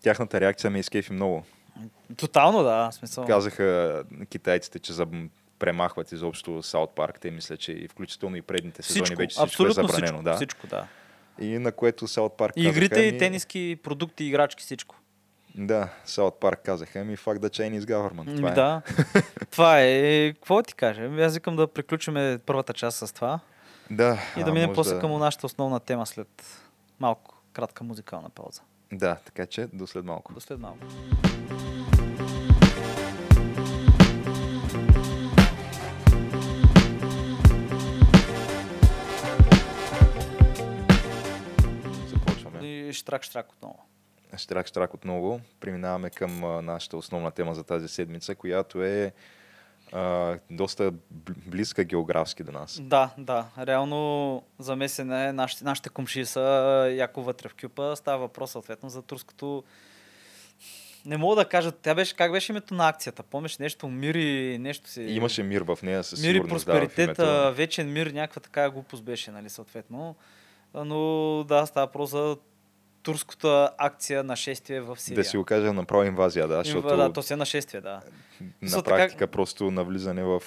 Speaker 2: тяхната реакция ме изкефи много.
Speaker 1: Тотално, да. Смисъл.
Speaker 2: Казаха китайците, че заб- премахват изобщо Саут Парк. Те мисля, че и включително и предните сезони
Speaker 1: всичко,
Speaker 2: вече всичко е забранено.
Speaker 1: всичко,
Speaker 2: да.
Speaker 1: всичко, да.
Speaker 2: И на което Саут Парк
Speaker 1: И
Speaker 2: казаха,
Speaker 1: игрите, и
Speaker 2: «Ами,
Speaker 1: тениски, продукти, играчки, всичко.
Speaker 2: Да, Саут Парк казаха ми fuck the Chinese government.
Speaker 1: Ми
Speaker 2: Това е.
Speaker 1: да. това е. Какво ти кажа? Аз викам да приключим първата част с това
Speaker 2: да.
Speaker 1: и да минем после към нашата основна тема след малко кратка музикална пауза.
Speaker 2: Да, така че до след малко.
Speaker 1: До след малко. И штрак, штрак отново.
Speaker 2: Штрак, штрак отново. Преминаваме към нашата основна тема за тази седмица, която е а, доста бл- близка географски до нас.
Speaker 1: Да, да. Реално замесена е. Нашите, нашите комши са яко вътре в кюпа. Става въпрос съответно за турското не мога да кажа, тя беше, как беше името на акцията? Помниш нещо, мир и нещо си...
Speaker 2: Имаше мир в нея, със
Speaker 1: Мир и
Speaker 2: да,
Speaker 1: просперитет,
Speaker 2: името.
Speaker 1: а, вечен мир, някаква такава глупост беше, нали, съответно. Но да, става просто за турската акция нашествие в Сирия.
Speaker 2: Да си го кажа, направо инвазия, да, защото
Speaker 1: Да, то си е нашествие, да.
Speaker 2: на
Speaker 1: Мисъл, така-
Speaker 2: практика просто навлизане в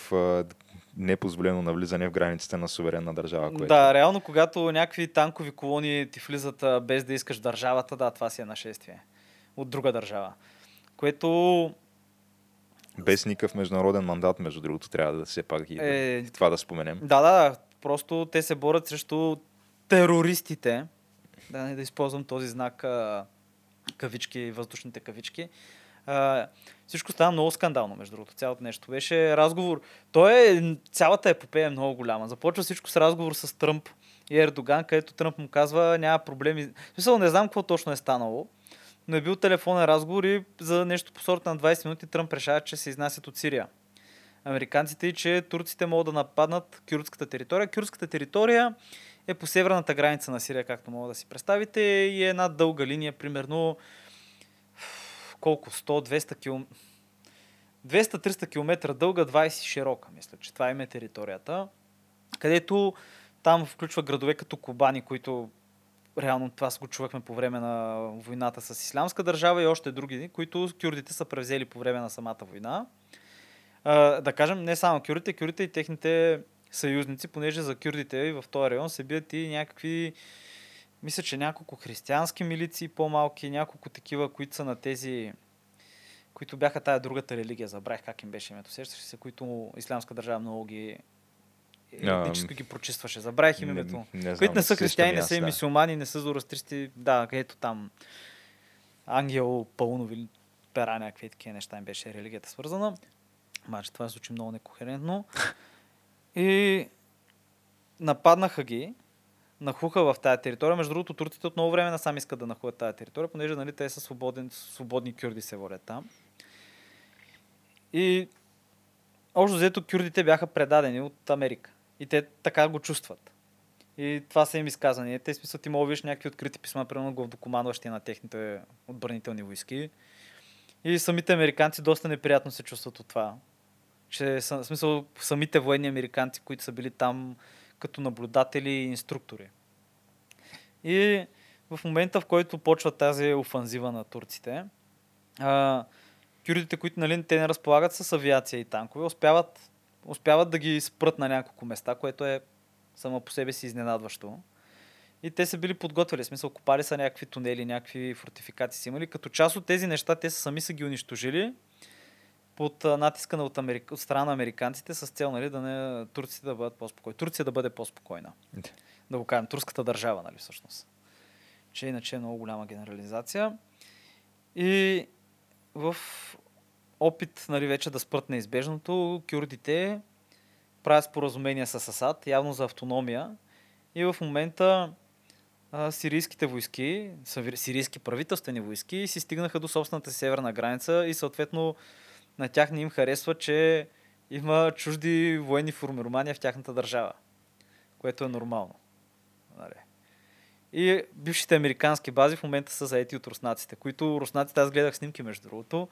Speaker 2: непозволено навлизане в границите на суверенна държава. Което...
Speaker 1: Да, реално, когато някакви танкови колони ти влизат без да искаш държавата, да, това си е нашествие. От друга държава. Което
Speaker 2: Без никакъв международен мандат, между другото, трябва да все пак и
Speaker 1: Е,
Speaker 2: това да споменем.
Speaker 1: Да, да. Просто те се борят срещу терористите. Да, не да използвам този знак а, кавички, въздушните кавички. А, всичко става много скандално, между другото. Цялото нещо беше разговор. Той е, цялата епопея е много голяма. Започва всичко с разговор с Тръмп и Ердоган, където Тръмп му казва, няма проблеми. В смисъл, не знам какво точно е станало, но е бил телефонен разговор и за нещо по сорта на 20 минути Тръмп решава, че се изнасят от Сирия американците и че турците могат да нападнат кюрдската територия. Кюрдската територия е по северната граница на Сирия, както мога да си представите, и е една дълга линия, примерно колко? 100-200 км. 200-300 км дълга, 20 широка, мисля, че това им е територията, където там включва градове като Кобани, които реално това го чувахме по време на войната с Ислямска държава и още други, които кюрдите са превзели по време на самата война. А, да кажем, не само кюрдите, кюрдите и техните съюзници, понеже за кюрдите и в този район се бият и някакви мисля, че няколко християнски милиции по-малки, няколко такива, които са на тези които бяха тая другата религия, забравих как им беше името, сещаш се, които ислямска държава много ги етнически ги прочистваше. Забравих им името.
Speaker 2: Не, не
Speaker 1: които не са християни, не са и
Speaker 2: да.
Speaker 1: мисиомани, не са зороастристи. Да, ето там ангел Паунов или пера, някакви такива неща им беше религията свързана. Маче, това звучи много некохерентно. И нападнаха ги, нахуха в тази територия. Между другото, турците от много време насам искат да нахуят тази територия, понеже нали, те са свободен, свободни кюрди се водят там. И общо взето кюрдите бяха предадени от Америка. И те така го чувстват. И това са им изказани. Те смисъл ти мога видиш някакви открити писма, примерно главнокомандващи на техните отбранителни войски. И самите американци доста неприятно се чувстват от това. Че в смисъл самите военни американци, които са били там като наблюдатели и инструктори. И в момента, в който почва тази офанзива на турците, а, кюрдите, които нали, те не разполагат с авиация и танкове, успяват, успяват да ги спрат на няколко места, което е само по себе си изненадващо. И те са били подготвили, смисъл, копали са някакви тунели, някакви фортификации са имали. Като част от тези неща те са сами са ги унищожили под натиска на от, Америка, от страна на американците с цел нали, да не турците да бъдат по-спокойни. Турция да бъде по-спокойна. Да го кажем, турската държава, нали, всъщност. Че иначе е много голяма генерализация. И в опит нали, вече да спрат неизбежното, кюрдите правят споразумения с Асад, явно за автономия. И в момента а, сирийските войски, сирийски правителствени войски, си стигнаха до собствената северна граница и съответно на тях не им харесва, че има чужди военни формирования в тяхната държава, което е нормално. Нали. И бившите американски бази в момента са заети от руснаците, които руснаците, аз гледах снимки между другото,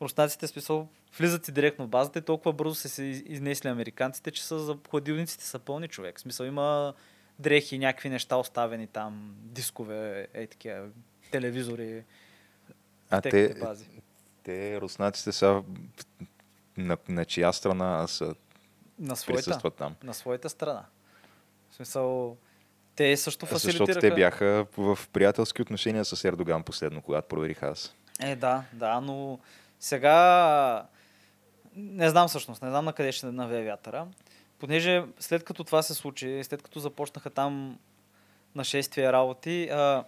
Speaker 1: руснаците смисъл влизат си директно в базата и толкова бързо са се из- изнесли американците, че са за хладилниците са пълни човек. В смисъл има дрехи, някакви неща оставени там, дискове, ей такива, телевизори
Speaker 2: А те,
Speaker 1: бази.
Speaker 2: Те руснаците са на, на чия страна са
Speaker 1: На своята,
Speaker 2: присъстват там?
Speaker 1: на своята страна. В смисъл, те също
Speaker 2: Защото
Speaker 1: фасилитираха.
Speaker 2: те бяха в приятелски отношения с Ердоган последно, когато проверих аз.
Speaker 1: Е, да, да, но сега не знам всъщност, не знам на къде ще навее вятъра. Понеже след като това се случи, след като започнаха там нашествия работи, а,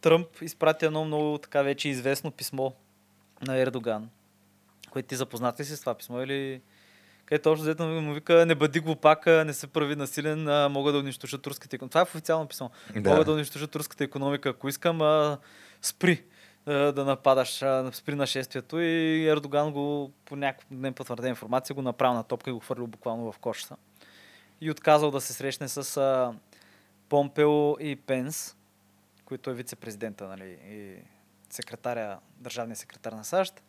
Speaker 1: Тръмп изпрати едно много така вече известно писмо на Ердоган. Което ти запознат ли си с това писмо или където общо взето му вика не бъди глупак, а, не се прави насилен, а, мога да унищожа турската економика. Това е в официално писмо.
Speaker 2: Да.
Speaker 1: Мога да унищожа турската економика, ако искам, а, спри а, да нападаш, а, спри нашествието и Ердоган го по някаква непотвърдена информация го направил на топка и го хвърлил буквално в кошата. И отказал да се срещне с а, Помпео и Пенс, който е вице-президента нали, и секретаря, държавния секретар на САЩ.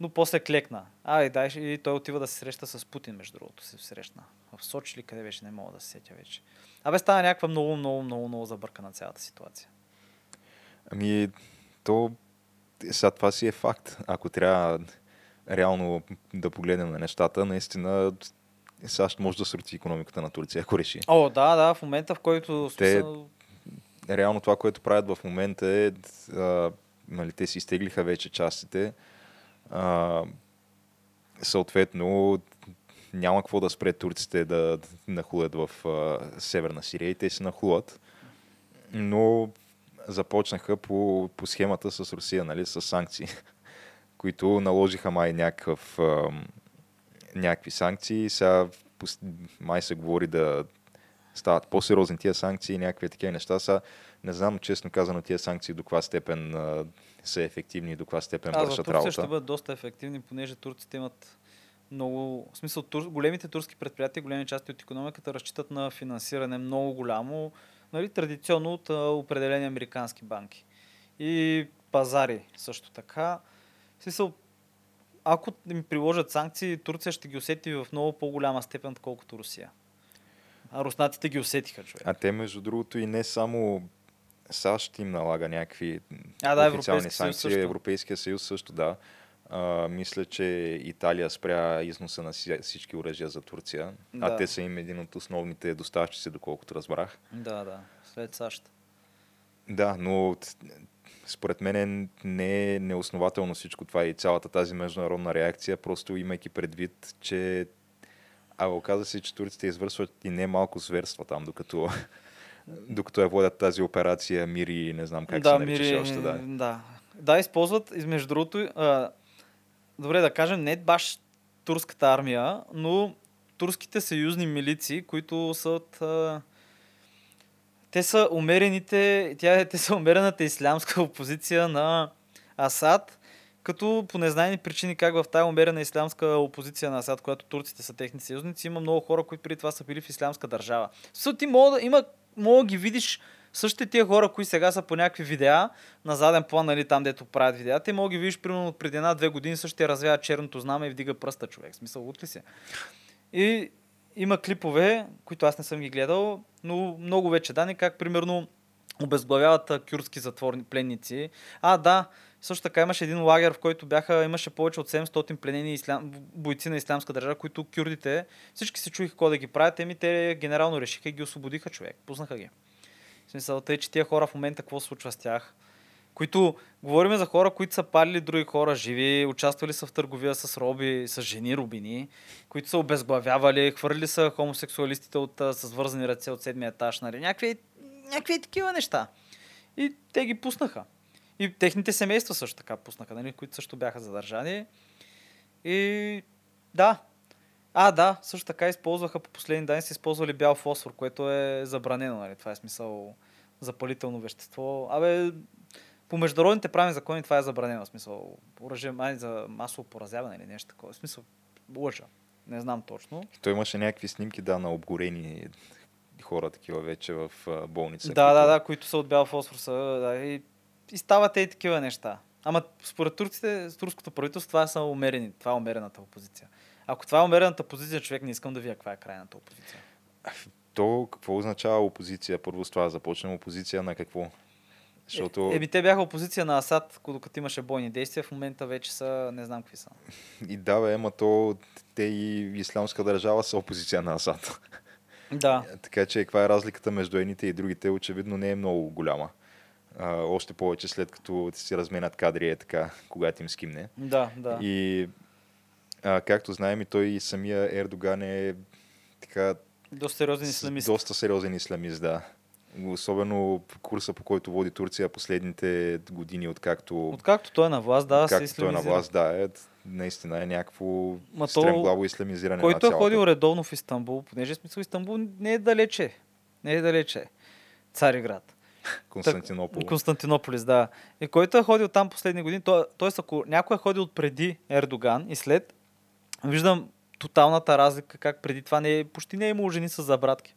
Speaker 1: Но после клекна. А, и, дай, и той отива да се среща с Путин, между другото, се срещна. В Сочи ли къде беше, не мога да се сетя вече. Абе, стана някаква много, много, много, много забъркана цялата ситуация.
Speaker 2: Ами, то сега това си е факт. Ако трябва реално да погледнем на нещата, наистина САЩ може да срути економиката на Турция, ако реши.
Speaker 1: О, да, да, в момента, в който...
Speaker 2: Те-
Speaker 1: смисъл,
Speaker 2: Реално това, което правят в момента е, а, нали, те си изтеглиха вече частите. А, съответно, няма какво да спре турците да нахлуят в а, Северна Сирия и те се нахлуват. Но започнаха по, по схемата с Русия, нали, с санкции, (laughs) които наложиха май някакъв, а, някакви санкции. Сега май се говори да стават по-сериозни тия санкции и някакви такива неща. Сега не знам, честно казано, тия санкции до каква степен а, са ефективни и до каква степен
Speaker 1: а,
Speaker 2: вършат работа.
Speaker 1: ще бъдат доста ефективни, понеже турците имат много... В смисъл, тур... големите турски предприятия, големи части от економиката разчитат на финансиране много голямо, нали, традиционно от а, определени американски банки. И пазари също така. В смисъл, ако им приложат санкции, Турция ще ги усети в много по-голяма степен, отколкото Русия. А руснаците ги усетиха, човек.
Speaker 2: А те, между другото, и не само САЩ им налага някакви
Speaker 1: А, да,
Speaker 2: официални санкции,
Speaker 1: също.
Speaker 2: Европейския съюз също, да. А, мисля, че Италия спря износа на си- всички оръжия за Турция.
Speaker 1: Да.
Speaker 2: А те са им един от основните доставчици, доколкото разбрах.
Speaker 1: Да, да. След САЩ.
Speaker 2: Да, но според мен не е неоснователно всичко това и цялата тази международна реакция, просто имайки предвид, че а оказа се, че турците извършват и не малко зверства там, докато, (laughs) докато я водят тази операция Мири, не знам как
Speaker 1: да,
Speaker 2: се наричаше
Speaker 1: мири,
Speaker 2: още, да.
Speaker 1: да. Да, използват, и между другото, а, добре да кажем, не баш турската армия, но турските съюзни милиции, които са от... А, те са умерените, тя, те са умерената ислямска (laughs) опозиция на Асад, като по незнайни причини как в тази умерена ислямска опозиция на Асад, която турците са техни съюзници, има много хора, които преди това са били в ислямска държава. Също ти мога да, има, мога да ги видиш същите тия хора, които сега са по някакви видеа, на заден план, нали, там дето правят видеа, те мога да ги видиш примерно от преди една-две години същия развява черното знаме и вдига пръста човек. Смисъл, от ли се? И има клипове, които аз не съм ги гледал, но много вече данни, как примерно обезглавяват а, кюрдски затворни пленници. А, да, също така имаше един лагер, в който бяха, имаше повече от 700 пленени ислям, бойци на ислямска държава, които кюрдите, всички се чуиха какво да ги правят, еми те генерално решиха и ги освободиха човек, пуснаха ги. В смисъл, тъй, че тия хора в момента какво се случва с тях? Които, говорим за хора, които са палили други хора живи, участвали са в търговия с роби, с жени рубини, които са обезглавявали, хвърли са хомосексуалистите от, с вързани ръце от седмия етаж, нали? Някакви, някакви такива неща. И те ги пуснаха. И техните семейства също така пуснаха, нали? които също бяха задържани. И да. А, да, също така използваха по последни данни, са използвали бял фосфор, което е забранено, нали? Това е смисъл запалително вещество. Абе, по международните правни закони това е забранено. В смисъл, оръжие май за масово поразяване или нещо такова. В смисъл, лъжа. Не знам точно.
Speaker 2: Той имаше някакви снимки, да, на обгорени хора такива вече в болница.
Speaker 1: Да,
Speaker 2: които-
Speaker 1: да, да, които са от бял фосфор. Са, да, и, и стават и такива неща. Ама според турците, с турското правителство, това са умерени. Това е умерената опозиция. Ако това е умерената позиция, човек не искам да видя каква е крайната опозиция.
Speaker 2: То какво означава опозиция? Първо с това започнем опозиция на какво? Защото
Speaker 1: Е, еми, те бяха опозиция на Асад, докато имаше бойни действия. В момента вече са, не знам какви са.
Speaker 2: и да, бе, ема то те и Исламска държава са опозиция на Асад.
Speaker 1: Да.
Speaker 2: така че каква е разликата между едните и другите, очевидно не е много голяма. А, още повече след като си разменят кадри е така, когато им скимне.
Speaker 1: Да, да.
Speaker 2: И а, както знаем и той и самия Ердоган е така
Speaker 1: Доста сериозен исламист.
Speaker 2: доста сериозен исламист, да. Особено курса, по който води Турция последните години, откакто,
Speaker 1: Откакто той е на власт, да, се
Speaker 2: той е на власт, да, е, наистина е някакво
Speaker 1: Ма
Speaker 2: стремглаво исламизиране на
Speaker 1: Който е
Speaker 2: цялата.
Speaker 1: ходил редовно в Истанбул, понеже смисъл Истанбул не е далече. Не е далече. Цариград. (laughs)
Speaker 2: Константинопол.
Speaker 1: Константинополис, да. И който е ходил там последни години, т.е. ако някой е ходил преди Ердоган и след, виждам тоталната разлика, как преди това не е, почти не е имало жени с забратки.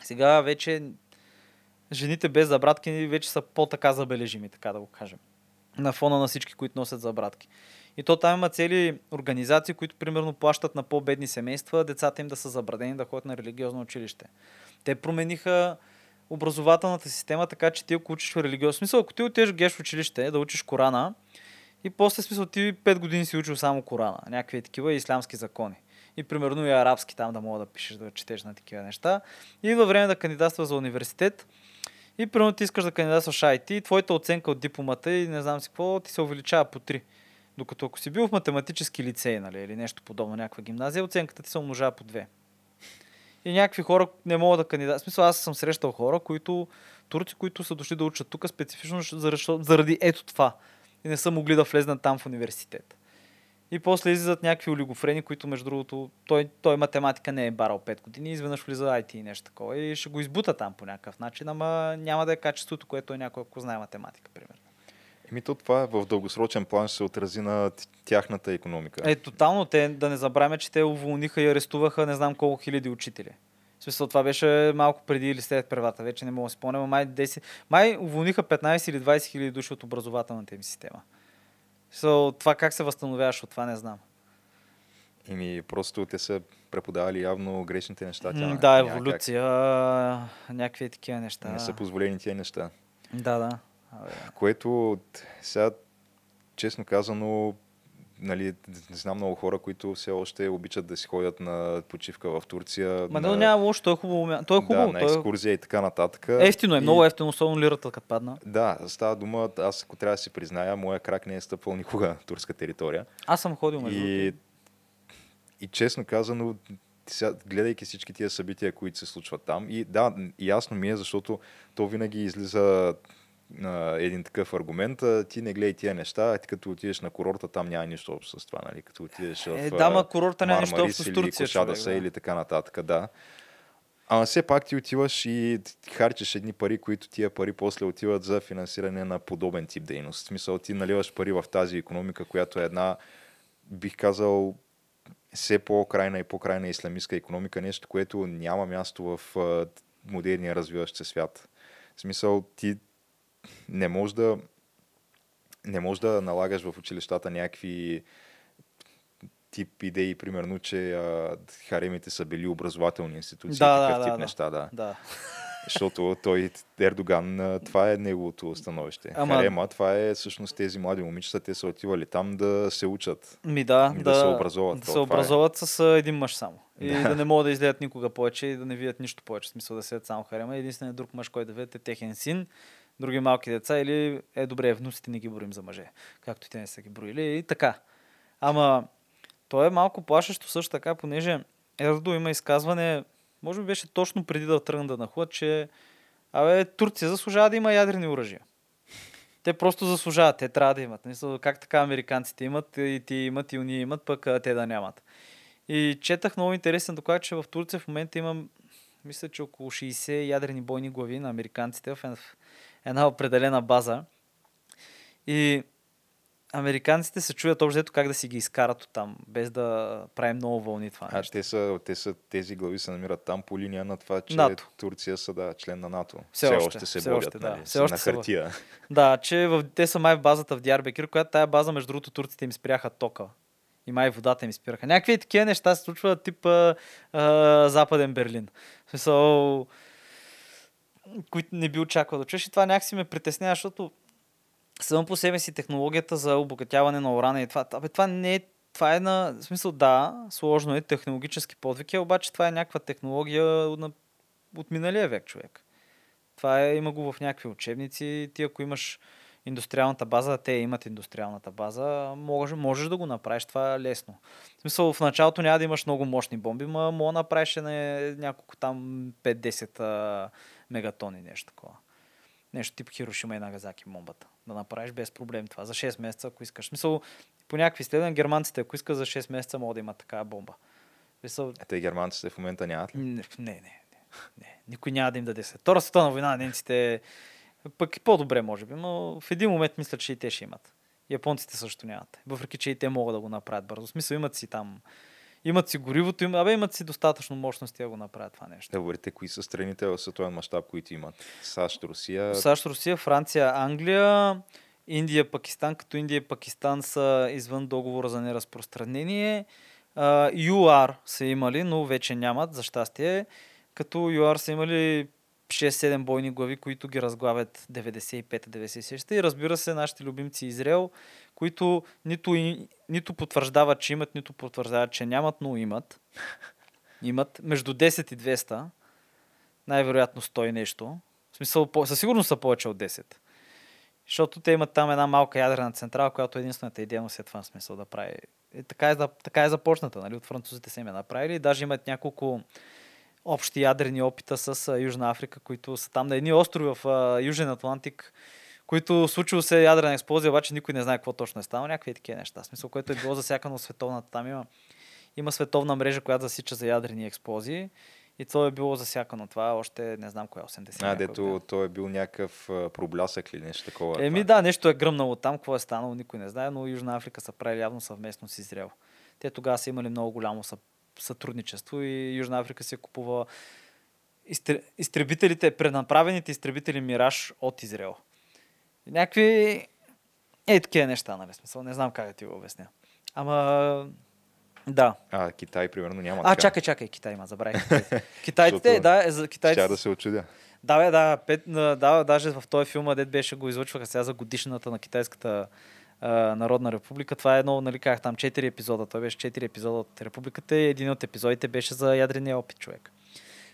Speaker 1: Сега вече жените без забратки вече са по-така забележими, така да го кажем. На фона на всички, които носят забратки. И то там има цели организации, които примерно плащат на по-бедни семейства децата им да са забрадени да ходят на религиозно училище. Те промениха образователната система, така че ти ако учиш в религиозно смисъл, ако ти отидеш в училище да учиш Корана и после смисъл ти 5 години си учил само Корана, някакви такива ислямски закони. И примерно и арабски там да мога да пишеш, да четеш на такива неща. И във време да кандидатства за университет, и примерно ти искаш да кандидатстваш IT, и твоята оценка от дипломата и не знам си какво, ти се увеличава по 3. Докато ако си бил в математически лицей, нали, или нещо подобно, някаква гимназия, оценката ти се умножава по 2. И някакви хора не могат да кандидатстват. В смисъл, аз съм срещал хора, които, турци, които са дошли да учат тук специфично заради ето това. И не са могли да влезнат там в университет. И после излизат някакви олигофрени, които между другото, той, той математика не е барал 5 години, изведнъж влиза IT и нещо такова и ще го избута там по някакъв начин, ама няма да е качеството, което е някой, ако знае математика, примерно.
Speaker 2: Еми то това в дългосрочен план ще се отрази на тяхната економика.
Speaker 1: Е, тотално, те, да не забравяме, че те уволниха и арестуваха не знам колко хиляди учители. В смисъл, това беше малко преди или след преврата, вече не мога да си спомням, но май, 10, май уволниха 15 или 20 хиляди души от образователната им система. Смисъл, това как се възстановяваш от това, не знам.
Speaker 2: Еми просто те са преподавали явно грешните неща. Тя
Speaker 1: да, еволюция, някакви такива неща.
Speaker 2: Не са позволени тия неща.
Speaker 1: Да, да.
Speaker 2: Което сега, честно казано, нали, знам много хора, които все още обичат да си ходят на почивка в Турция.
Speaker 1: Ма
Speaker 2: на,
Speaker 1: няма лошо, той е хубаво. Той е хубаво.
Speaker 2: да, на
Speaker 1: е...
Speaker 2: екскурзия и така нататък.
Speaker 1: Ефтино е,
Speaker 2: И-
Speaker 1: много ефтино, особено лирата като падна.
Speaker 2: Да, става дума, аз ако трябва да си призная, моя крак не е стъпвал никога на (laughs) турска територия.
Speaker 1: Аз съм ходил между
Speaker 2: И, и честно казано, сега, гледайки всички тия събития, които се случват там, и да, ясно ми е, защото то винаги излиза а, един такъв аргумент, а, ти не гледай тия неща, а ти като отидеш на курорта, там няма нищо общо с това, нали? Като отидеш
Speaker 1: Е,
Speaker 2: в
Speaker 1: да,
Speaker 2: а,
Speaker 1: ма курорта няма нищо общо с
Speaker 2: или
Speaker 1: Турция, човек, да.
Speaker 2: или така нататък, да. Ама все пак ти отиваш и ти харчиш едни пари, които тия пари после отиват за финансиране на подобен тип дейност. В смисъл, ти наливаш пари в тази економика, която е една, бих казал, все по-крайна и по-крайна исламистска економика, нещо, което няма място в модерния развиващ се свят. В смисъл, ти не можеш да не можеш да налагаш в училищата някакви тип идеи, примерно, че а, харемите са били образователни институции,
Speaker 1: Да, да,
Speaker 2: такъв
Speaker 1: да,
Speaker 2: тип
Speaker 1: да.
Speaker 2: неща, да.
Speaker 1: Да.
Speaker 2: Защото той, Ердоган, това е неговото становище.
Speaker 1: Ама-
Speaker 2: Харема, това е всъщност тези млади момичета, те са отивали там да се учат.
Speaker 1: Ми да,
Speaker 2: И да се образоват,
Speaker 1: Да
Speaker 2: то
Speaker 1: се
Speaker 2: е.
Speaker 1: образоват с а, един мъж само. И
Speaker 2: Да.
Speaker 1: да. не могат да излеят никога повече и да не видят нищо повече. В смисъл да седят само харема. Единственият друг мъж, който да видят е техен син, други малки деца или е добре, внуците не ги броим за мъже. Както те не са ги броили и така. Ама то е малко плашещо също така, понеже Ердо има изказване, може би беше точно преди да тръгна да нахлад, че абе, Турция заслужава да има ядрени оръжия. Те просто заслужават, те трябва да имат. Мисля, как така американците имат и ти имат и уния имат, пък те да нямат. И четах много интересен доклад, че в Турция в момента има, мисля, че около 60 ядрени бойни глави на американците в една- определена база. И американците се чуят общо взето как да си ги изкарат от там, без да правим много вълни това
Speaker 2: А
Speaker 1: нещо.
Speaker 2: те са, те са, тези глави се намират там по линия на това, че
Speaker 1: НАТО.
Speaker 2: Турция са да, член на НАТО.
Speaker 1: Все още,
Speaker 2: се
Speaker 1: все
Speaker 2: водят,
Speaker 1: още, да.
Speaker 2: нали,
Speaker 1: Все още
Speaker 2: на хартия. (laughs)
Speaker 1: Да, че в, те са май в базата в Диарбекир, която тая база, между другото, турците им спряха тока. И май водата им спираха. Някакви такива неща се случват тип а, а, Западен Берлин. В смисъл, които не би очаквал да чуеш. И това някакси ме притеснява, защото само по себе си технологията за обогатяване на урана и това, абе, това не е това е на, смисъл, да, сложно е, технологически подвиг е, обаче това е някаква технология на, от миналия век, човек. Това е, има го в някакви учебници. Ти ако имаш индустриалната база, те имат индустриалната база, можеш, можеш да го направиш това лесно. В смисъл, в началото няма да имаш много мощни бомби, ма мога да направиш не, няколко там 5-10 а, мегатони, нещо такова. Нещо тип Хирошима и Нагазаки бомбата. Да направиш без проблем това. За 6 месеца, ако искаш. В смисъл, по някакви изследвания, германците, ако искат за 6 месеца, могат да имат такава бомба. В Смисъл,
Speaker 2: Е, те германците в момента нямат ли?
Speaker 1: не, не, не, не, не. Никой няма да им даде след. Втора световна война, немците пък и по-добре, може би, но в един момент мисля, че и те ще имат. Японците също нямат. Въпреки, че и те могат да го направят бързо. В смисъл, имат си там. Имат си горивото, им, абе имат си достатъчно мощности да го направят това нещо.
Speaker 2: Да говорите, кои са страните в световен мащаб, които имат? САЩ, Русия.
Speaker 1: САЩ, Русия, Франция, Англия, Индия, Пакистан, като Индия и Пакистан са извън договора за неразпространение. А, ЮАР са имали, но вече нямат, за щастие. Като ЮАР са имали 6-7 бойни глави, които ги разглавят 95-96 и разбира се нашите любимци Израел, които нито, и, нито потвърждават, че имат, нито потвърждават, че нямат, но имат. (laughs) Имат между 10 и 200, най-вероятно 100 и нещо. В смисъл, със сигурност са повече от 10. Защото те имат там една малка ядрена централа, която единствената идея му след това смисъл да прави. И така, е, така е започната, нали? От французите се им е направили. Даже имат няколко общи ядрени опита с Южна Африка, които са там на едни острови в Южен Атлантик, които случило се ядрена експлозия, обаче никой не знае какво точно е станало. Някакви такива неща. В смисъл, което е било засякано световната. Там има, има световна мрежа, която засича за ядрени експлозии. И то е било засякано. Това още не знам коя 80
Speaker 2: А, дето той е бил някакъв проблясък или нещо такова.
Speaker 1: Еми
Speaker 2: това.
Speaker 1: да, нещо е гръмнало там, какво е станало, никой не знае, но Южна Африка са правили явно съвместно с Израел. Те тогава са имали много голямо сътрудничество и Южна Африка се купува изтр... изтребителите, пренаправените изтребители Мираж от Израел. Някакви е такива неща, нали смисъл, не знам как да ти го обясня. Ама да.
Speaker 2: А, Китай, примерно, няма
Speaker 1: А,
Speaker 2: така.
Speaker 1: чакай, чакай, Китай има, забравих. (laughs) Китайците, да, е, за китайците.
Speaker 2: Щя да се очудя.
Speaker 1: Да, бе, да, пет, да, даже в този филм, дед беше го излъчваха сега за годишната на китайската а, Народна република. Това е едно, нали, как там, 4 епизода. Той беше 4 епизода от републиката и един от епизодите беше за ядрения опит човек.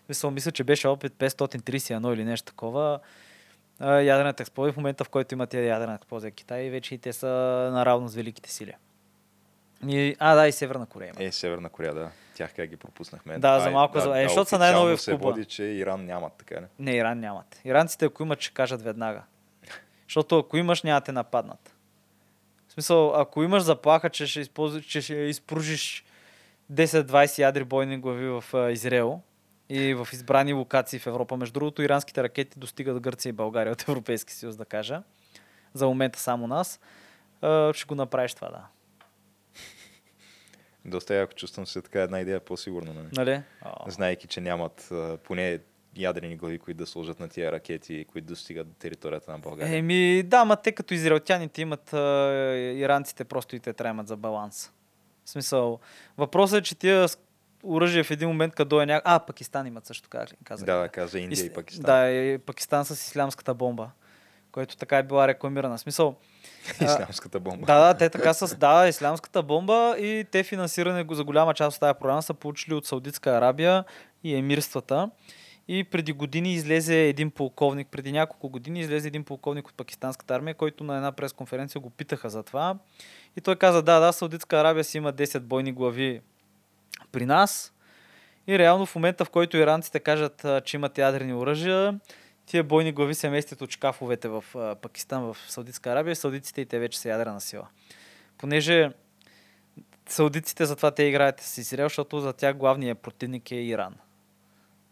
Speaker 1: Мисля, мисля, че беше опит 531 или нещо такова. А, ядрената експлозия в момента, в който има тия ядрена експлозия Китай, вече и те са наравно с великите сили. И, а, да, и Северна Корея. има.
Speaker 2: Е, Северна Корея, да. Тях как ги пропуснахме.
Speaker 1: Да,
Speaker 2: А,
Speaker 1: за малко за- е, защото са най-нови в
Speaker 2: се
Speaker 1: клуба.
Speaker 2: води, че Иран нямат, така не?
Speaker 1: Не, Иран нямат. Иранците, ако имат, ще кажат веднага. Защото ако имаш, няма да те нападнат. Смисъл, ако имаш заплаха, че ще, използваш, че ще изпружиш 10-20 ядри бойни глави в а, Израел и в избрани локации в Европа. Между другото, иранските ракети достигат до Гърция и България от Европейски съюз, да кажа. За момента само нас. А, ще го направиш това, да.
Speaker 2: Доста яко чувствам се така една идея по-сигурно. Нали?
Speaker 1: Нали? О,
Speaker 2: Знаейки, че нямат поне ядрени глави, които да сложат на тия ракети, които достигат до територията на България.
Speaker 1: Еми, да, ма те като израелтяните имат а, иранците, просто и те трябва за баланс. В смисъл, въпросът е, че тия оръжия в един момент, като дойде някак... А, Пакистан имат също, казах.
Speaker 2: да, да, каза Индия
Speaker 1: Ис-
Speaker 2: и Пакистан.
Speaker 1: Да, и Пакистан с ислямската бомба, което така е била рекламирана. В смисъл, (laughs)
Speaker 2: Ислямската бомба.
Speaker 1: да, да, те така с да, ислямската бомба и те финансиране за голяма част от тази програма са получили от Саудитска Арабия и емирствата. И преди години излезе един полковник, преди няколко години излезе един полковник от пакистанската армия, който на една пресконференция го питаха за това. И той каза, да, да, Саудитска Арабия си има 10 бойни глави при нас. И реално в момента, в който иранците кажат, че имат ядрени оръжия, тия бойни глави се местят от шкафовете в Пакистан, в Саудитска Арабия и саудитите и те вече са ядрена сила. Понеже саудитите затова те играят с Израел, защото за тях главният противник е Иран.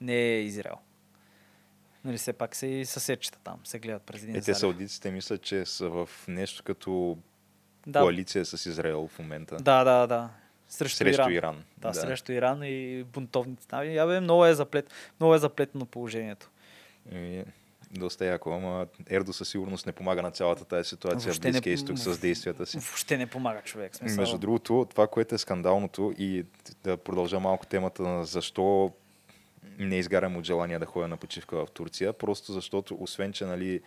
Speaker 1: Не е Израел. Нали, все пак са и съседчета там, се гледат през един
Speaker 2: Е, те
Speaker 1: залив.
Speaker 2: саудитите мислят, че са в нещо като
Speaker 1: да,
Speaker 2: коалиция с Израел в момента.
Speaker 1: да, да, да. Срещу,
Speaker 2: Срещу
Speaker 1: Иран.
Speaker 2: Иран.
Speaker 1: Да, срещу Иран и бунтовници. Ами, я бе, много е, заплет, много е заплетено положението.
Speaker 2: Еми, доста яко, ама Ердо със сигурност не помага на цялата тази ситуация в
Speaker 1: Въобще не-
Speaker 2: Близкия изток с действията си.
Speaker 1: Въобще не помага човек. в Смисъл.
Speaker 2: Между другото, това, което е скандалното и да продължа малко темата на защо не изгарям от желание да ходя на почивка в Турция, просто защото, освен, че нали,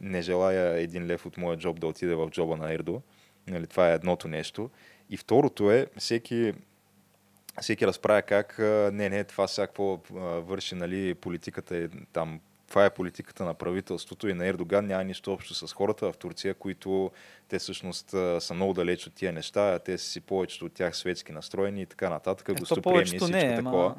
Speaker 2: не желая един лев от моя джоб да отиде в джоба на Ердо, нали, това е едното нещо. И второто е, всеки, всеки разправя как не, не, това сега какво върши нали, политиката е там това е политиката на правителството и на Ердоган няма нищо общо с хората в Турция, които те всъщност са много далеч от тия неща, те са си повечето от тях светски настроени и така нататък,
Speaker 1: Е, то
Speaker 2: гостоприемни и всичко
Speaker 1: не
Speaker 2: такова.
Speaker 1: ама-